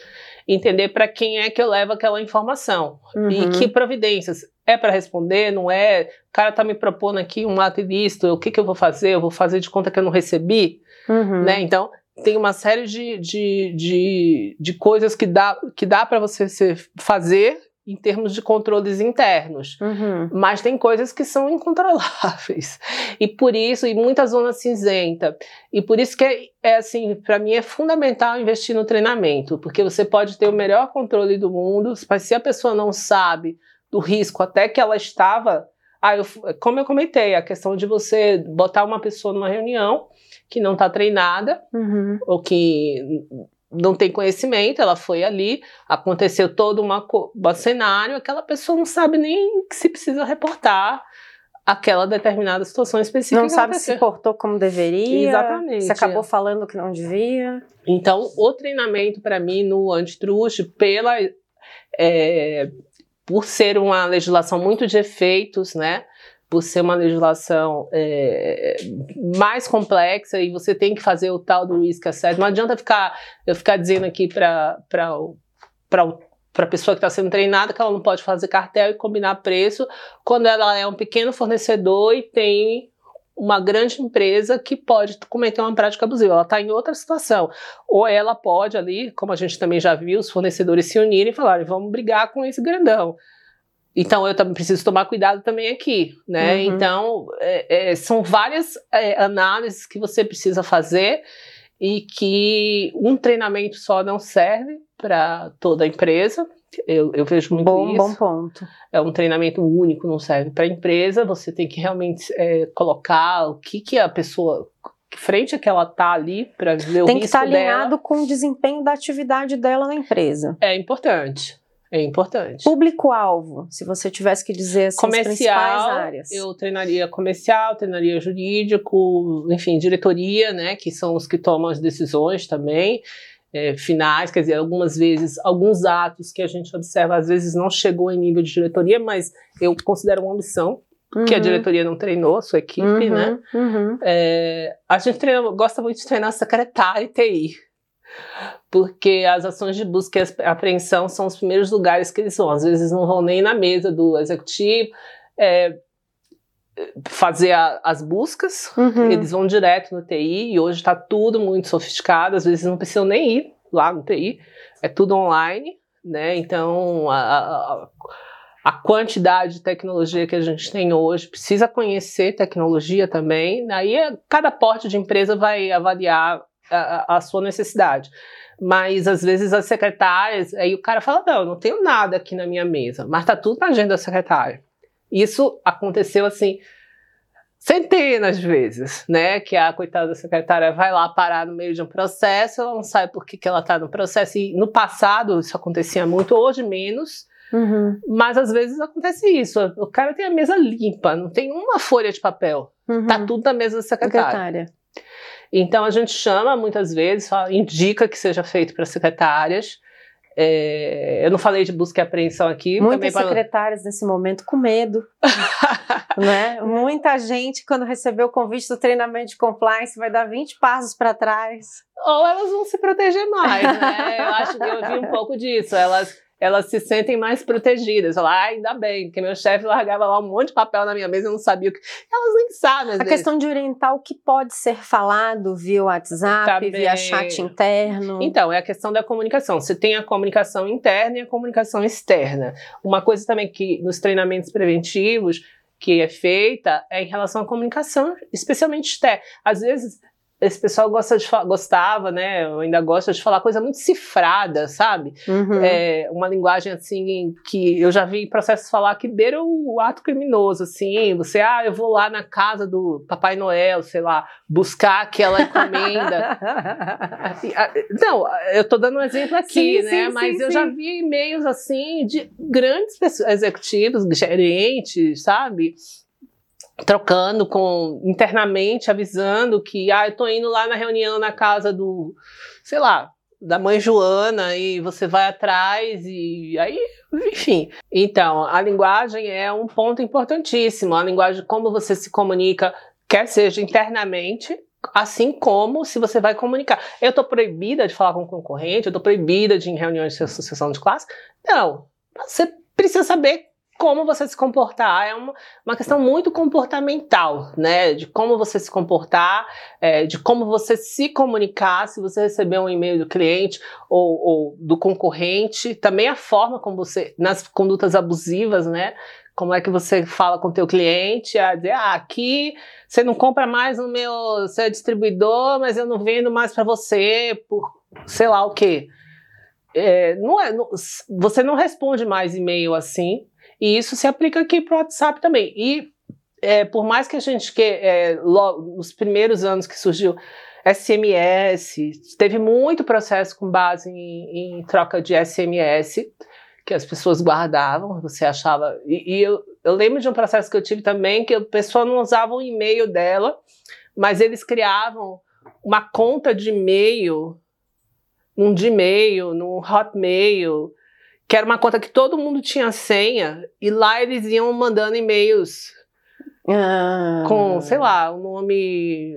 Entender para quem é que eu levo aquela informação Uhum. e que providências. É para responder, não é? O cara tá me propondo aqui um ato ilícito, o que, que eu vou fazer? Eu vou fazer de conta que eu não recebi? Uhum. né? Então, tem uma série de, de, de, de coisas que dá, que dá para você se fazer em termos de controles internos. Uhum. Mas tem coisas que são incontroláveis. E por isso, e muita zona cinzenta. E por isso que é, é assim, para mim é fundamental investir no treinamento, porque você pode ter o melhor controle do mundo, mas se a pessoa não sabe do risco até que ela estava. Ah, eu, como eu comentei, a questão de você botar uma pessoa numa reunião que não está treinada, Uhum. ou que não tem conhecimento, ela foi ali, aconteceu todo uma, um cenário, aquela pessoa não sabe nem que se precisa reportar aquela determinada situação específica. Não sabe se portou como deveria. Exatamente. Se acabou falando que não devia. Então, o treinamento para mim no antitruste, pela é, por ser uma legislação muito de efeitos, né? Por ser uma legislação é, mais complexa e você tem que fazer o tal do risk assessment. Não adianta ficar eu ficar dizendo aqui para a pessoa que está sendo treinada que ela não pode fazer cartel e combinar preço quando ela é um pequeno fornecedor e tem uma grande empresa que pode cometer uma prática abusiva. Ela está em outra situação. Ou ela pode ali, como a gente também já viu, os fornecedores se unirem e falarem, vamos brigar com esse grandão. Então eu também preciso tomar cuidado também aqui, né? Uhum. Então é, é, são várias é, análises que você precisa fazer e que um treinamento só não serve para toda a empresa. Eu, eu vejo muito Bom, isso bom ponto. é um treinamento único, não serve para a empresa. Você tem que realmente é, colocar o que, que a pessoa, frente a que ela tá ali para ver o Tem que risco estar dela. alinhado com o desempenho da atividade dela na empresa. É importante. É importante. Público-alvo, se você tivesse que dizer assim, as principais Comercial, áreas. eu treinaria comercial, treinaria jurídico, enfim, diretoria, né, que são os que tomam as decisões também, é, finais, quer dizer, algumas vezes, alguns atos que a gente observa, às vezes não chegou em nível de diretoria, mas eu considero uma omissão, que a Uhum, diretoria não treinou a sua equipe, uhum, né, uhum. É, a gente treina, gosta muito de treinar secretária e TI. Porque as ações de busca e apreensão são os primeiros lugares que eles vão. Às vezes não vão nem na mesa do executivo é, fazer a- as buscas, Uhum. eles vão direto no TI e hoje está tudo muito sofisticado. Às vezes não precisam nem ir lá no TI, é tudo online, né? Então a, a- a quantidade de tecnologia que a gente tem hoje precisa conhecer tecnologia também. Aí é- cada porte de empresa vai avaliar a, a- sua necessidade. Mas às vezes as secretárias, aí o cara fala: não, eu não tenho nada aqui na minha mesa, mas tá tudo na agenda da secretária. Isso aconteceu assim centenas de vezes, né? Que a coitada da secretária vai lá parar no meio de um processo, ela não sabe por que, que ela está no processo. E no passado isso acontecia muito, hoje menos, Uhum. mas às vezes acontece isso. O cara tem a mesa limpa, não tem uma folha de papel, Uhum. tá tudo na mesa da secretária. Secretária. Então a gente chama muitas vezes, fala- indica que seja feito para secretárias. É, eu não falei de busca e apreensão aqui. Muitas secretárias nesse momento com medo, *laughs* né? Muita gente, quando recebeu o convite do treinamento de compliance, vai dar 20 passos para trás. Ou elas vão se proteger mais, né? Eu acho que eu vi um pouco disso. Elas, elas se sentem mais protegidas. Lá, ah, ainda bem, porque meu chefe largava lá um monte de papel na minha mesa e eu não sabia o que. Elas nem sabem. A vezes. questão de orientar o que pode ser falado via WhatsApp, tá via chat interno. Então, é a questão da comunicação. Você tem a comunicação interna e a comunicação externa. Uma coisa também que nos treinamentos preventivos que é feita é em relação à comunicação, especialmente externa. Às vezes esse pessoal gosta de gostava, né? Ainda gosta de falar coisa muito cifrada, sabe? Uhum. É, uma linguagem assim que eu já vi processos falar que beira o ato criminoso, assim. Você, ah, eu vou lá na casa do Papai Noel, sei lá, buscar aquela encomenda. *laughs* Não, eu tô dando um exemplo aqui, sim, né? Sim, Mas sim, eu já vi e-mails assim de grandes executivos, gerentes, sabe? Trocando com internamente avisando que ah, eu tô indo lá na reunião na casa do, sei lá, da mãe Joana e você vai atrás e aí, enfim. Então, a linguagem é um ponto importantíssimo. A linguagem como você se comunica, quer seja internamente, assim como se você vai comunicar. Eu tô proibida de falar com concorrente, eu tô proibida de ir em reuniões de associação de classe? Não. Você precisa saber como você se comportar. É uma, uma questão muito comportamental, né? De como você se comportar, é, de como você se comunicar se você receber um e-mail do cliente ou, ou, do concorrente. Também a forma como você, nas condutas abusivas, né? Como é que você fala com o teu cliente, a dizer, ah, aqui você não compra mais no meu, você é distribuidor, mas eu não vendo mais para você por sei lá o quê. É, não é, não, você não responde mais e-mail assim, e isso se aplica aqui para o WhatsApp também. E é, por mais que a gente que é, logo, nos primeiros anos que surgiu SMS, teve muito processo com base em, em troca de SMS que as pessoas guardavam, você achava. E, e eu, eu, lembro de um processo que eu tive também que a pessoa não usava o e-mail dela, mas eles criavam uma conta de e-mail, um Gmail, num Hotmail, que era uma conta que todo mundo tinha senha, e lá eles iam mandando e-mails ah. com, sei lá, o nome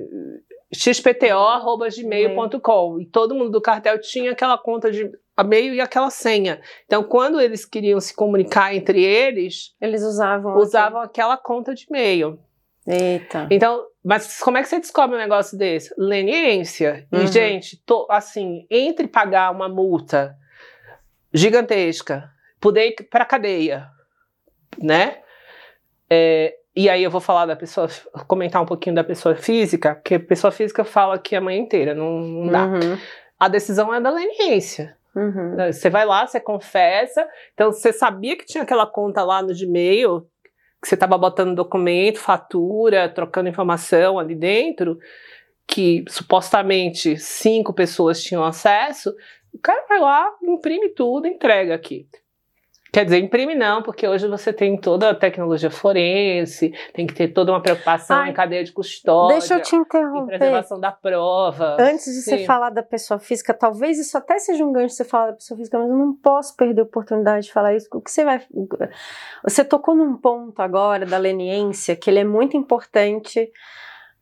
xpto.gmail.com. E todo mundo do cartel tinha aquela conta de e-mail e aquela senha. Então, quando eles queriam se comunicar entre eles, eles usavam, usavam aquela conta de e-mail. Eita. Então, mas como é que você descobre um negócio desse? Leniência. Uhum. E, gente, tô, assim, entre pagar uma multa gigantesca, poder ir para cadeia, né? É, e aí eu vou falar da pessoa, comentar um pouquinho da pessoa física, porque pessoa física fala aqui a manhã inteira, não, não dá. Uhum. A decisão é da leniência. Uhum. Você vai lá, você confessa. Então, você sabia que tinha aquela conta lá no Gmail, que você estava botando documento, fatura, trocando informação ali dentro, que supostamente cinco pessoas tinham acesso. O cara vai lá, imprime tudo, entrega aqui. Quer dizer, imprime não, porque hoje você tem toda a tecnologia forense, tem que ter toda uma preocupação Ai, em cadeia de custódia. Deixa eu te interromper. Em preservação da prova. Antes de Sim. você falar da pessoa física, talvez isso até seja um gancho você falar da pessoa física, mas eu não posso perder a oportunidade de falar isso. O que você vai. Você tocou num ponto agora da leniência, que ele é muito importante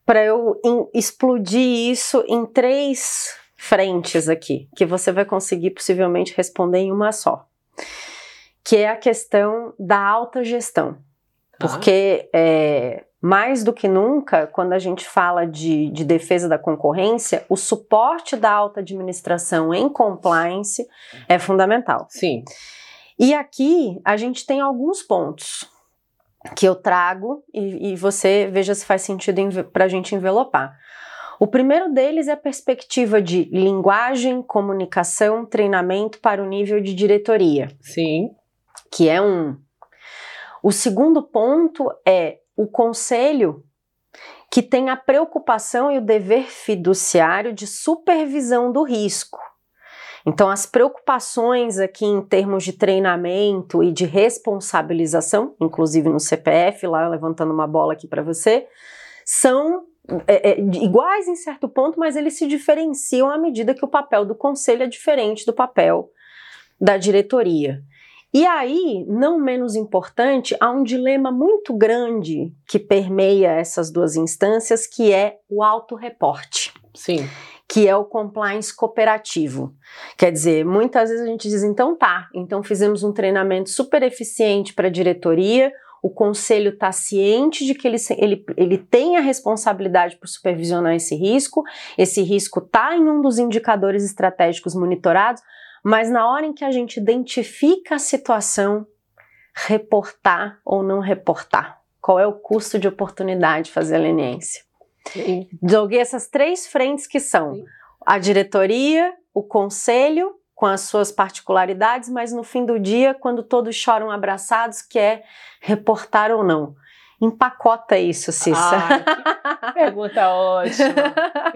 para eu explodir isso em três frentes aqui, que você vai conseguir possivelmente responder em uma só, que é a questão da alta gestão. Porque é, mais do que nunca, quando a gente fala de, de, defesa da concorrência, o suporte da alta administração em compliance é fundamental. Sim. E aqui a gente tem alguns pontos que eu trago e, e você veja se faz sentido para a gente envelopar. O primeiro deles é a perspectiva de linguagem, comunicação, treinamento para o nível de diretoria. Sim. Que é um. O segundo ponto é o conselho que tem a preocupação e o dever fiduciário de supervisão do risco. Então, as preocupações aqui em termos de treinamento e de responsabilização, inclusive no CPF, lá levantando uma bola aqui para você, são é, é, iguais em certo ponto, mas eles se diferenciam à medida que o papel do conselho é diferente do papel da diretoria. E aí, não menos importante, há um dilema muito grande que permeia essas duas instâncias, que é o autorreporte. Sim. que é o compliance cooperativo. Quer dizer, muitas vezes a gente diz, então tá, então fizemos um treinamento super eficiente para a diretoria, o conselho está ciente de que ele, ele, ele tem a responsabilidade por supervisionar esse risco, esse risco está em um dos indicadores estratégicos monitorados, mas na hora em que a gente identifica a situação, reportar ou não reportar. Qual é o custo de oportunidade de fazer a leniência? Joguei essas três frentes que são a diretoria, o conselho com as suas particularidades, mas no fim do dia, quando todos choram abraçados, que é reportar ou não. Empacota isso, Cissa. que pergunta ótima.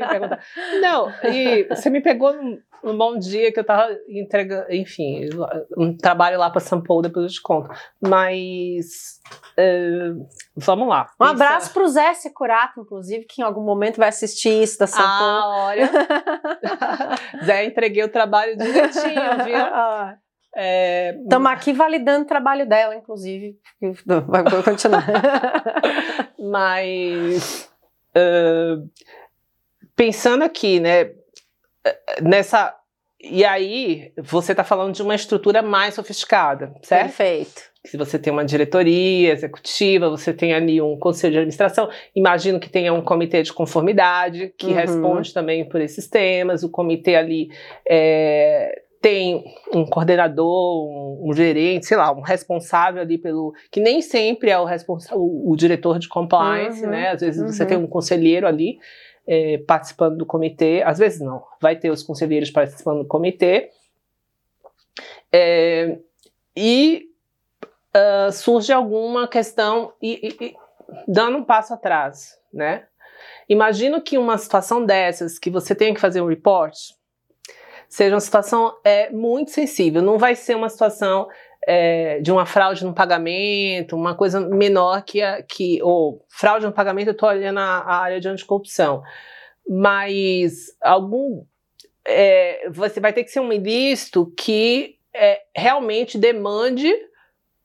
Pergunta. Não, e você me pegou num, num bom dia que eu tava entregando, enfim, um trabalho lá para São Paulo, depois eu te conto. Mas uh, vamos lá. Um abraço para o Zé Securato, inclusive, que em algum momento vai assistir isso da São ah, Paulo. olha. *laughs* *laughs* Zé, entreguei o trabalho direitinho, viu? *laughs* Estamos é... aqui validando o trabalho dela, inclusive. Vai continuar. *laughs* Mas uh, pensando aqui, né? Nessa. E aí, você está falando de uma estrutura mais sofisticada, certo? Perfeito. Se você tem uma diretoria executiva, você tem ali um conselho de administração, imagino que tenha um comitê de conformidade que uhum. responde também por esses temas, o comitê ali é, tem um coordenador, um, um, gerente, sei lá, um responsável ali pelo. que nem sempre é o responsável, o, o diretor de compliance, uhum, né? Às vezes uhum. você tem um conselheiro ali é, participando do comitê, às vezes não, vai ter os conselheiros participando do comitê. É, e uh, surge alguma questão, e, e, e dando um passo atrás, né? Imagino que uma situação dessas, que você tenha que fazer um report, seja uma situação é, muito sensível. Não vai ser uma situação é, de uma fraude no pagamento, uma coisa menor que, a, que ou fraude no pagamento, eu estou olhando a, a, área de anticorrupção. Mas algum. É, você vai ter que ser um ilícito que é, realmente demande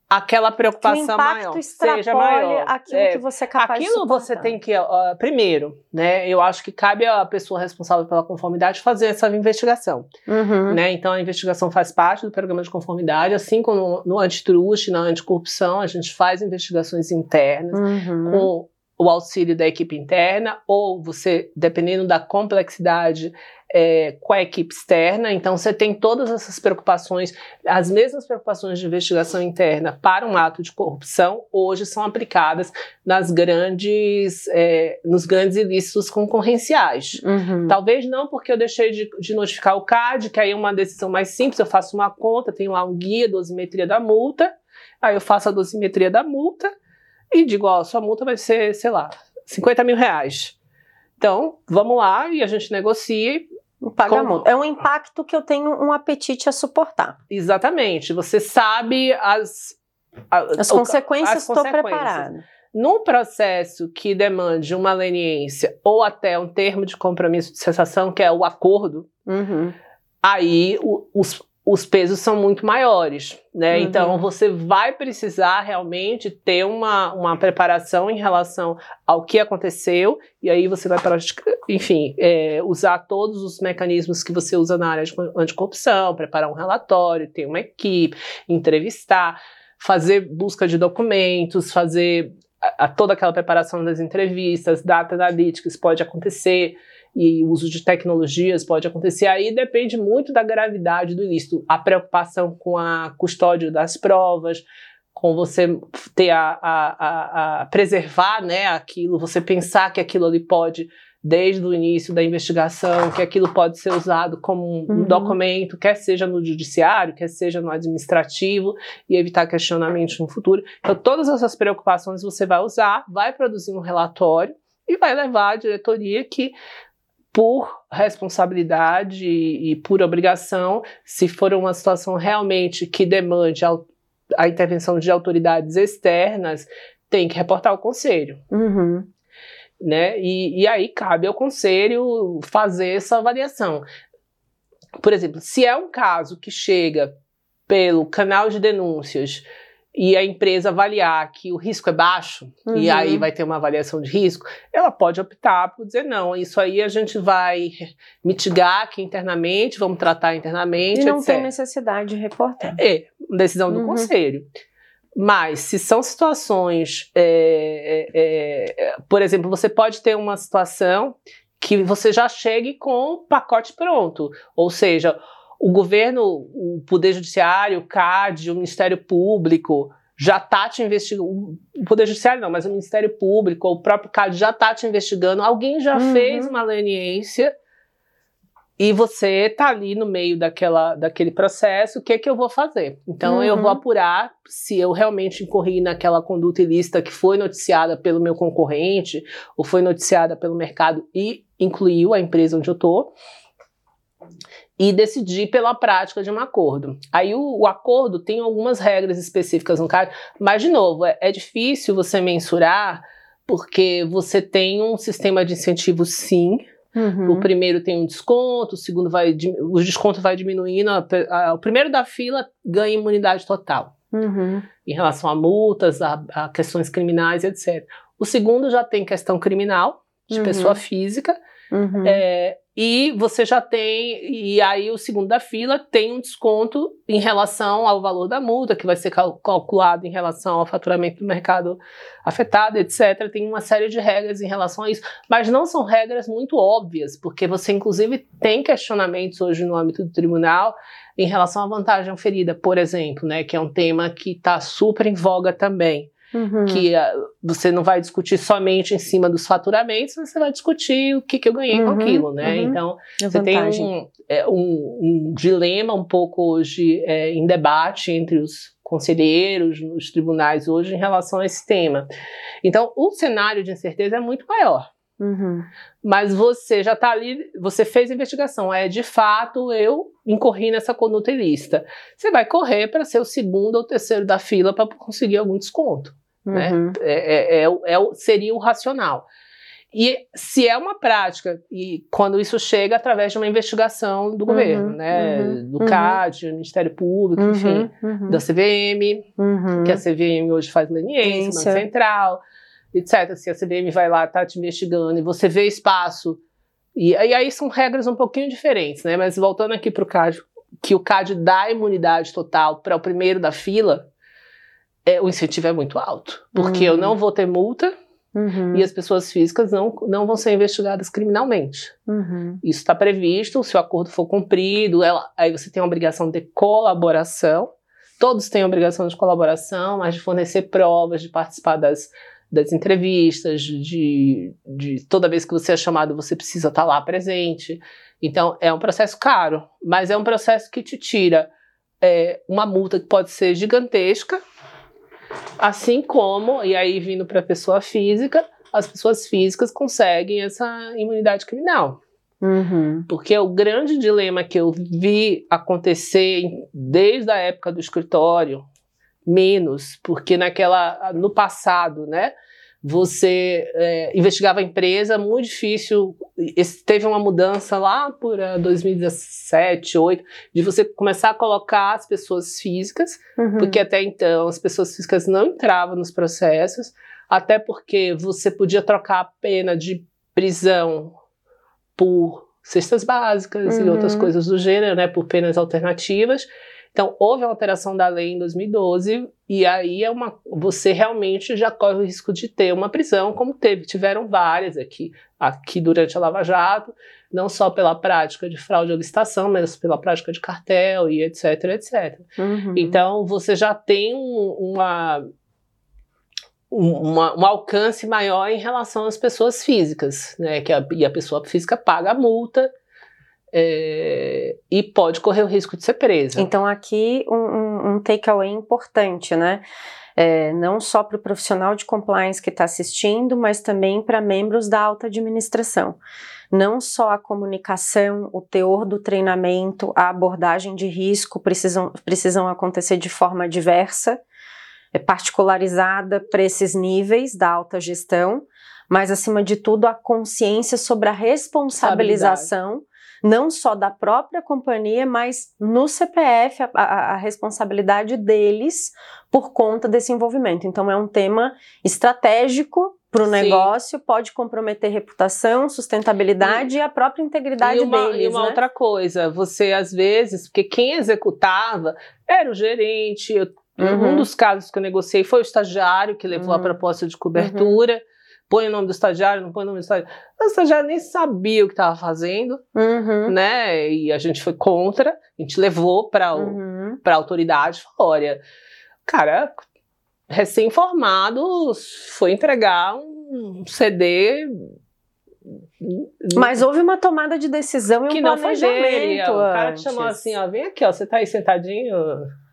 aquela preocupação maior seja maior. aquilo é, que você é capaz aquilo de você tem que uh, primeiro né eu acho que cabe à pessoa responsável pela conformidade fazer essa investigação uhum. né então a investigação faz parte do programa de conformidade assim como no, no antitrust na anticorrupção a gente faz investigações internas uhum. com o auxílio da equipe interna, ou você, dependendo da complexidade, é, com a equipe externa. Então, você tem todas essas preocupações, as mesmas preocupações de investigação interna para um ato de corrupção, hoje são aplicadas nas grandes, é, nos grandes ilícitos concorrenciais. Uhum. Talvez não porque eu deixei de, de, notificar o CAD, que aí é uma decisão mais simples, eu faço uma conta, tenho lá um guia, dosimetria da multa, aí eu faço a dosimetria da multa, e digo, ó, sua multa vai ser, sei lá, 50 mil reais. Então, vamos lá e a gente negocia. Paga com... É um impacto que eu tenho um apetite a suportar. Exatamente. Você sabe as, as, consequências, estou preparada. Num processo que demande uma leniência ou até um termo de compromisso de cessação, que é o acordo, uhum. aí o, os, os pesos são muito maiores, né? Uhum. Então você vai precisar realmente ter uma, uma preparação em relação ao que aconteceu, e aí você vai para, enfim, é, usar todos os mecanismos que você usa na área de anticorrupção, preparar um relatório, ter uma equipe, entrevistar, fazer busca de documentos, fazer a, a toda aquela preparação das entrevistas, data analíticas pode acontecer e o uso de tecnologias pode acontecer. Aí depende muito da gravidade do ilícito. A preocupação com a custódia das provas, com você ter a, a, a, a, preservar né, aquilo, você pensar que aquilo ali pode, desde o início da investigação, que aquilo pode ser usado como um, uhum. documento, quer seja no judiciário, quer seja no administrativo, e evitar questionamentos no futuro. Então, todas essas preocupações você vai usar, vai produzir um relatório e vai levar à diretoria que por responsabilidade e, por obrigação, se for uma situação realmente que demande a, a intervenção de autoridades externas, tem que reportar ao conselho. Uhum. Né? E, e aí cabe ao conselho fazer essa avaliação. Por exemplo, se é um caso que chega pelo canal de denúncias e a empresa avaliar que o risco é baixo, uhum. e aí vai ter uma avaliação de risco, ela pode optar por dizer não, isso aí a gente vai mitigar aqui internamente, vamos tratar internamente, E não etc. tem necessidade de reportar. É, decisão do Uhum. conselho. Mas se são situações, é, é, é, por exemplo, você pode ter uma situação que você já chegue com o pacote pronto, ou seja, o governo, o Poder Judiciário, o CAD, o Ministério Público já está te investigando, o Poder Judiciário não, mas o Ministério Público, o próprio CAD já está te investigando, alguém já Uhum. fez uma leniência e você está ali no meio daquela, daquele processo, o que que eu vou fazer? Então eu Uhum. vou apurar se eu realmente incorri naquela conduta ilícita que foi noticiada pelo meu concorrente ou foi noticiada pelo mercado e incluiu a empresa onde eu estou e decidir pela prática de um acordo. Aí o, o acordo tem algumas regras específicas no caso, mas de novo, é, é difícil você mensurar porque você tem um sistema de incentivos sim, Uhum. o primeiro tem um desconto, o segundo vai, o desconto vai diminuindo, a a- o primeiro da fila ganha imunidade total Uhum. em relação a multas, a, a questões criminais, etc. O segundo já tem questão criminal de Uhum. pessoa física Uhum. é, e você já tem, e aí o segundo da fila tem um desconto em relação ao valor da multa, que vai ser cal- calculado em relação ao faturamento do mercado afetado, etc. Tem uma série de regras em relação a isso, mas não são regras muito óbvias, porque você, inclusive, tem questionamentos hoje no âmbito do tribunal em relação à vantagem oferida, por exemplo, né, que é um tema que está super em voga também Uhum. que ah, você não vai discutir somente em cima dos faturamentos, mas você vai discutir o que, que eu ganhei com Uhum, aquilo, né? uhum. Então, A você tem vantagem. um, é, um- um dilema um pouco hoje é, em debate entre os conselheiros nos tribunais hoje em relação a esse tema. Então, o cenário de incerteza é muito maior. Uhum. Mas você já está ali, você fez a investigação, é de fato eu incorri nessa conduta ilícita. Você vai correr para ser o segundo ou terceiro da fila para conseguir algum desconto né? Uhum. É, é- é é o- seria o racional. E se é uma prática, e quando isso chega através de uma investigação do Uhum, governo, né? uhum, do uhum. CAD, do Ministério Público, enfim, Uhum. Uhum. da CVM, que a CVM hoje faz Leniência. Banco Central, etc. Se a CVM vai lá, tá te investigando, e você vê espaço. E, e aí são regras um pouquinho diferentes, né? Mas voltando aqui para o CAD, que o CAD dá imunidade total para o primeiro da fila, é, o incentivo é muito alto. Porque eu Uhum. não vou ter multa Uhum. e as pessoas físicas não, não vão ser investigadas criminalmente. Uhum. Isso está previsto, se o acordo for cumprido, ela- aí você tem a obrigação de colaboração. Todos têm a obrigação de colaboração, mas de fornecer provas, de participar das, das entrevistas, de, de toda vez que você é chamado, você precisa estar lá presente. Então, é um processo caro, mas é um processo que te tira é, uma multa que pode ser gigantesca, assim como, e aí vindo para a pessoa física, as pessoas físicas conseguem essa imunidade criminal. Uhum. Porque o grande dilema que eu vi acontecer desde a época do escritório, menos, porque naquela no passado, né, você é, investigava a empresa, muito difícil. Esse- teve uma mudança lá por ah, 2017, 2018, de você começar a colocar as pessoas físicas Uhum. porque até então as pessoas físicas não entravam nos processos, até porque você podia trocar a pena de prisão por cestas básicas e Uhum. outras coisas do gênero, né, por penas alternativas. Então houve a alteração da lei em 2012 e aí é uma você realmente já corre o risco de ter uma prisão, como teve, tiveram várias aqui, aqui durante a Lava Jato, não só pela prática de fraude à licitação, mas pela prática de cartel e etc, etc. Uhum. Então você já tem um, uma, um, uma- um alcance maior em relação às pessoas físicas, né? Que a, e a pessoa física paga a multa é, e pode correr o risco de ser presa. Então, aqui um, um, um takeaway importante, né? É, não só para o profissional de compliance que está assistindo, mas também para membros da alta administração. Não só a comunicação, o teor do treinamento, a abordagem de risco precisam, precisam acontecer de forma diversa, é, particularizada para esses níveis da alta gestão, mas acima de tudo a consciência sobre a responsabilização não só da própria companhia, mas no CPF, a, a, a responsabilidade deles por conta desse envolvimento. Então, é um tema estratégico para o negócio, pode comprometer reputação, sustentabilidade e, e a própria integridade e uma, deles. E uma né? outra coisa, você às vezes, porque quem executava era o gerente, eu, uhum. um dos casos que eu negociei foi o estagiário que levou uhum. a proposta de cobertura. Uhum põe o nome do estagiário, não põe o nome do estagiário. O estagiário nem sabia o que estava fazendo, uhum. né? E a gente foi contra, a gente levou para uhum. a autoridade, falou, olha, cara, recém-formado foi entregar um CD mas houve uma tomada de decisão e um que não foi dele. O cara te chamou assim, ó, vem aqui, ó, você tá aí sentadinho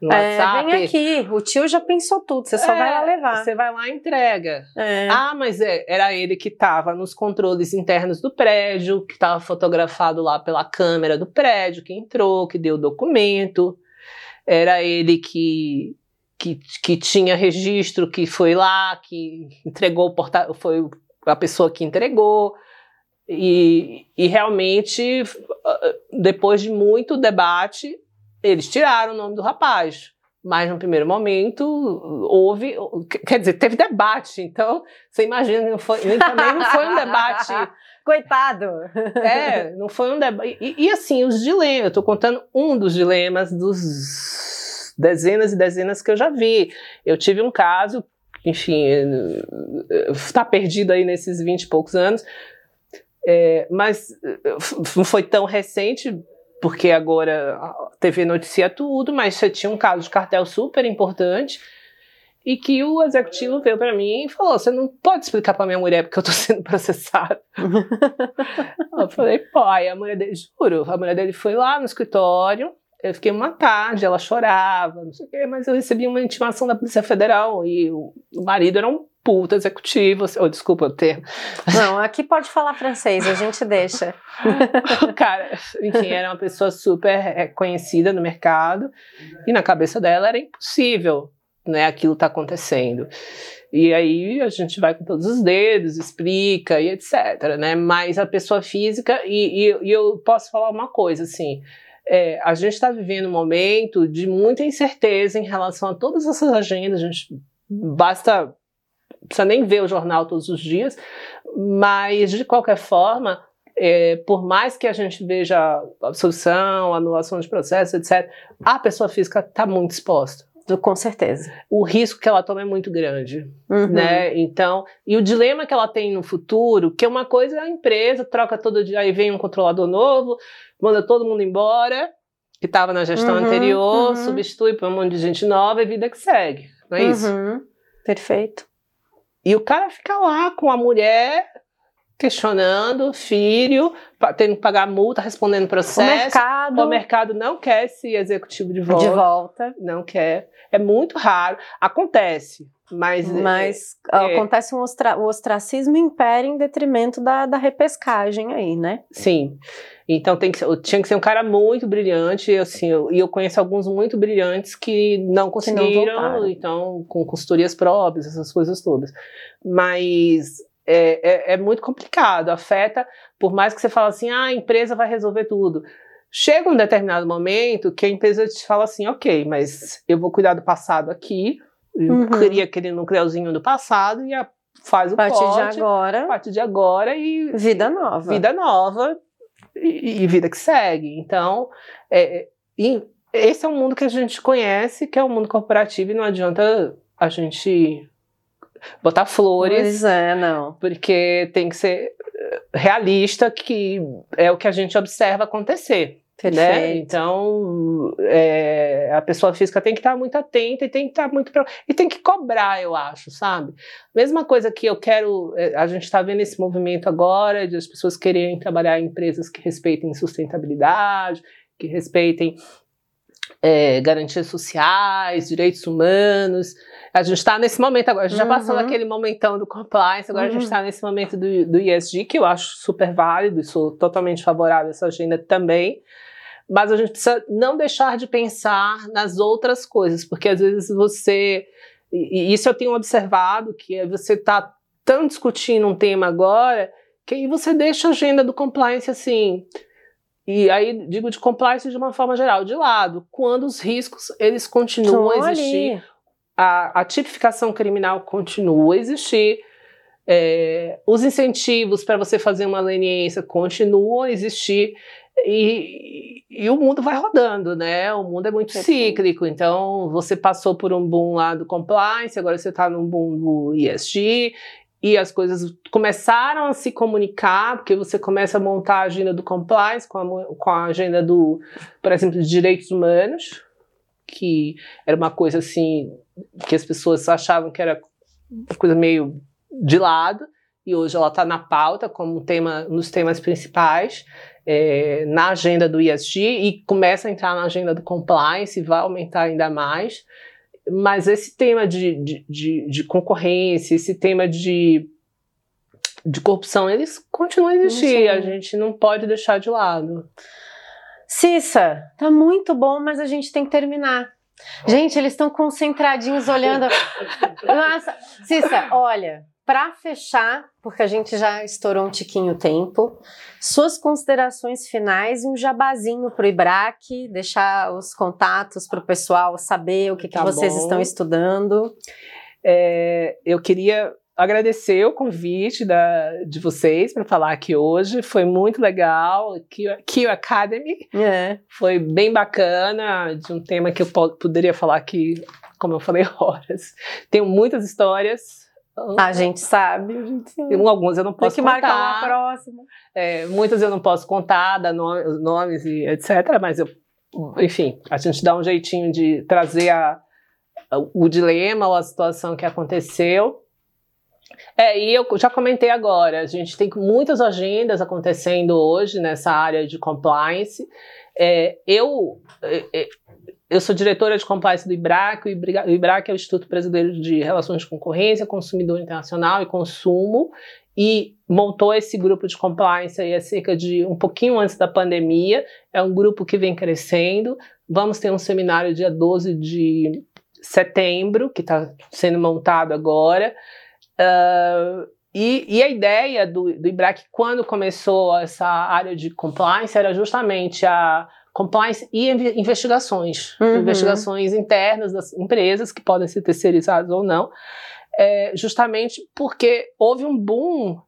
no é, WhatsApp. Vem aqui, o tio já pensou tudo, você só é, vai lá levar. Você vai lá e entrega. É. Ah, mas é, era ele que estava nos controles internos do prédio, que estava fotografado lá pela câmera do prédio, que entrou, que deu o documento. Era ele que que, que tinha registro, que foi lá, que entregou o porta foi a pessoa que entregou. E, e realmente, depois de muito debate, eles tiraram o nome do rapaz. Mas no primeiro momento houve, quer dizer, teve debate. Então, você imagina, não foi, também não foi um debate. *laughs* Coitado! É, não foi um debate. E, e assim, os dilemas, eu estou contando um dos dilemas dos dezenas e dezenas que eu já vi. Eu tive um caso, enfim, está perdido aí nesses vinte e poucos anos, é, mas eh, não foi tão recente, porque agora a TV noticia tudo, mas você tinha um caso de cartel super importante e que o executivo veio para mim e falou: Você não pode explicar para minha mulher porque eu tô *laughs* sendo processado. *laughs* eu falei: Pai, a mulher dele, juro, a mulher dele foi lá no escritório. Eu fiquei uma tarde, ela chorava, não sei o quê, mas eu recebi uma intimação da Polícia Federal e o marido era um puta executivo, ou oh, desculpa o termo. Não, aqui pode falar francês, a gente deixa. *laughs* cara, enfim, era uma pessoa super é, conhecida no mercado e na cabeça dela era impossível, né, aquilo tá acontecendo. E aí a gente vai com todos os dedos, explica e etc, né, mas a pessoa física, e, e, e eu posso falar uma coisa, assim, é, a gente está vivendo um momento de muita incerteza em relação a todas essas agendas, a gente basta precisa nem ver o jornal todos os dias, mas de qualquer forma, é, por mais que a gente veja absolução, anulação de processo, etc., a pessoa física está muito exposta. Com certeza. O risco que ela toma é muito grande, uhum. né? Então, e o dilema que ela tem no futuro, que é uma coisa a empresa troca todo dia, aí vem um controlador novo, manda todo mundo embora, que estava na gestão uhum, anterior, uhum. substitui por um monte de gente nova e vida que segue, não é isso? Uhum. Perfeito. E o cara fica lá com a mulher questionando, filho, tendo que pagar multa, respondendo processo. O mercado. O mercado não quer esse executivo de volta. De volta. Não quer. É muito raro. Acontece, mas. Mas é, acontece um ostra, o ostracismo impera em detrimento da, da repescagem aí, né? Sim. Então tem que ser, tinha que ser um cara muito brilhante, assim, eu, e eu conheço alguns muito brilhantes que não conseguiram, não então, com consultorias próprias, essas coisas todas. Mas é, é, é, muito complicado, afeta, por mais que você fale assim, ah, a empresa vai resolver tudo. Chega um determinado momento que a empresa te fala assim, ok, mas eu vou cuidar do passado aqui, uhum. cria aquele nucleozinho do passado e a, faz o a partir pote, de agora, a partir de agora e vida nova, vida nova e, e vida que segue. Então, é, esse é um mundo que a gente conhece, que é o um mundo corporativo e não adianta a gente botar flores. Pois é, não. Porque tem que ser realista, que é o que a gente observa acontecer. Né? Então, é, a pessoa física tem que estar muito atenta e tem que estar muito. E tem que cobrar, eu acho, sabe? Mesma coisa que eu quero. Eh, a gente está vendo esse movimento agora de as pessoas quererem trabalhar em empresas que respeitem sustentabilidade, que respeitem é, garantias sociais, direitos humanos. A gente está nesse momento agora, a gente uhum. já passou daquele momentão do compliance, agora uhum. a gente está uhum. nesse momento do, do ESG, que eu acho super válido, e sou totalmente favorável a essa agenda também. Mas a gente precisa não deixar de pensar nas outras coisas, porque às vezes você. E isso eu tenho observado, que é você está tão discutindo um tema agora, que aí você deixa a agenda do compliance assim e aí digo de compliance de uma forma geral, de lado, quando os riscos eles continuam a existir, a, a, tipificação criminal continua a existir, é, os incentivos para você fazer uma leniência continuam a existir e, e, o mundo vai rodando, né? O mundo é muito cíclico, então você passou por um boom lá do compliance, agora você está num boom do ESG, e as coisas começaram a se comunicar, porque você começa a montar a agenda do compliance com a, com a agenda do, por exemplo, de direitos humanos, que era uma coisa assim que as pessoas achavam que era uma coisa meio de lado, e hoje ela está na pauta como tema, nos temas principais, é, na agenda do ESG, e começa a entrar na agenda do compliance, e vai aumentar ainda mais mas esse tema de, de, de, de concorrência, esse tema de, de corrupção, eles continuam a existir. A gente não pode deixar de lado. Cissa, tá muito bom, mas a gente tem que terminar. Gente, eles estão concentradinhos olhando. *laughs* Nossa, Cissa, olha, para fechar, porque a gente já estourou um tiquinho o tempo, suas considerações finais e um jabazinho para o IBRAC, deixar os contatos para o pessoal saber o que, tá que vocês estão estudando. É, eu queria agradecer o convite da, de vocês para falar aqui hoje. Foi muito legal. Q Academy é. foi bem bacana, de um tema que eu poderia falar aqui, como eu falei, *laughs* horas. Tenho muitas histórias a gente sabe, a gente sabe. Alguns eu não posso Tem que contar. marcar uma próxima. É, muitas eu não posso contar, dar nome, nomes e etc. Mas eu, enfim, a gente dá um jeitinho de trazer a, a, o dilema ou a situação que aconteceu. É, e eu já comentei agora, a gente tem muitas agendas acontecendo hoje nessa área de compliance. É, eu, é, é eu sou diretora de compliance do IBRAC, o IBRAC é o Instituto Brasileiro de Relações de Concorrência, Consumidor Internacional e Consumo, e montou esse grupo de compliance aí há cerca de um pouquinho antes da pandemia. É um grupo que vem crescendo. Vamos ter um seminário dia 12 de setembro, que está sendo montado agora. Uh, e, e, a ideia do, do IBRAC, quando começou essa área de compliance, era justamente a compliance e investigações, uhum. investigações internas das empresas que podem ser terceirizadas ou não, é, justamente porque houve um boom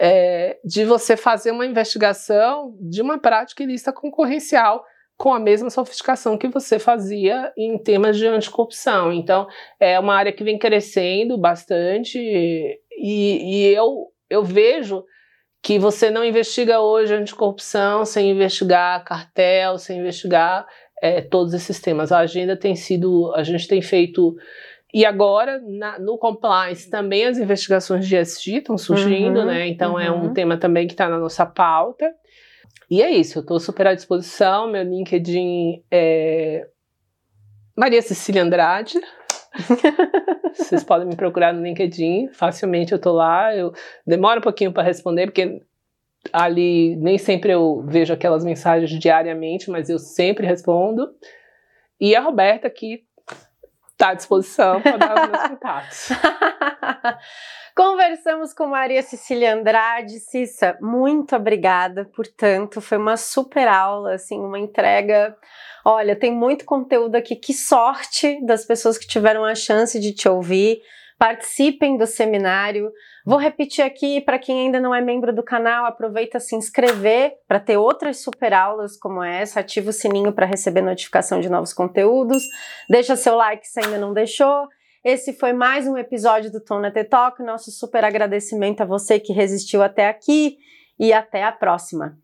é, de você fazer uma investigação de uma prática ilícita concorrencial com a mesma sofisticação que você fazia em temas de anticorrupção. Então, é uma área que vem crescendo bastante e, e eu, eu vejo que você não investiga hoje anticorrupção sem investigar cartel, sem investigar é, todos esses temas. A agenda tem sido, a gente tem feito e agora, na, no compliance, também as investigações de ESG estão surgindo, uhum, né? Então uhum. é um uhum. tema também que está na nossa pauta. E é isso, eu estou super à disposição. Meu LinkedIn é Maria Cecília Andrade. *laughs* Vocês podem me procurar no LinkedIn, facilmente eu tô lá. Eu demoro um pouquinho para responder, porque ali nem sempre eu vejo aquelas mensagens diariamente, mas eu sempre respondo. E a Roberta aqui está à disposição para dar os meus contatos. *laughs* Conversamos com Maria Cecília Andrade. Cissa, muito obrigada por tanto. Foi uma super aula, assim, uma entrega Olha, tem muito conteúdo aqui. Que sorte das pessoas que tiveram a chance de te ouvir. Participem do seminário. Vou repetir aqui para quem ainda não é membro do canal, aproveita se inscrever para ter outras super aulas como essa, ativa o sininho para receber notificação de novos conteúdos, deixa seu like se ainda não deixou. Esse foi mais um episódio do Tom T Talk. Nosso super agradecimento a você que resistiu até aqui e até a próxima.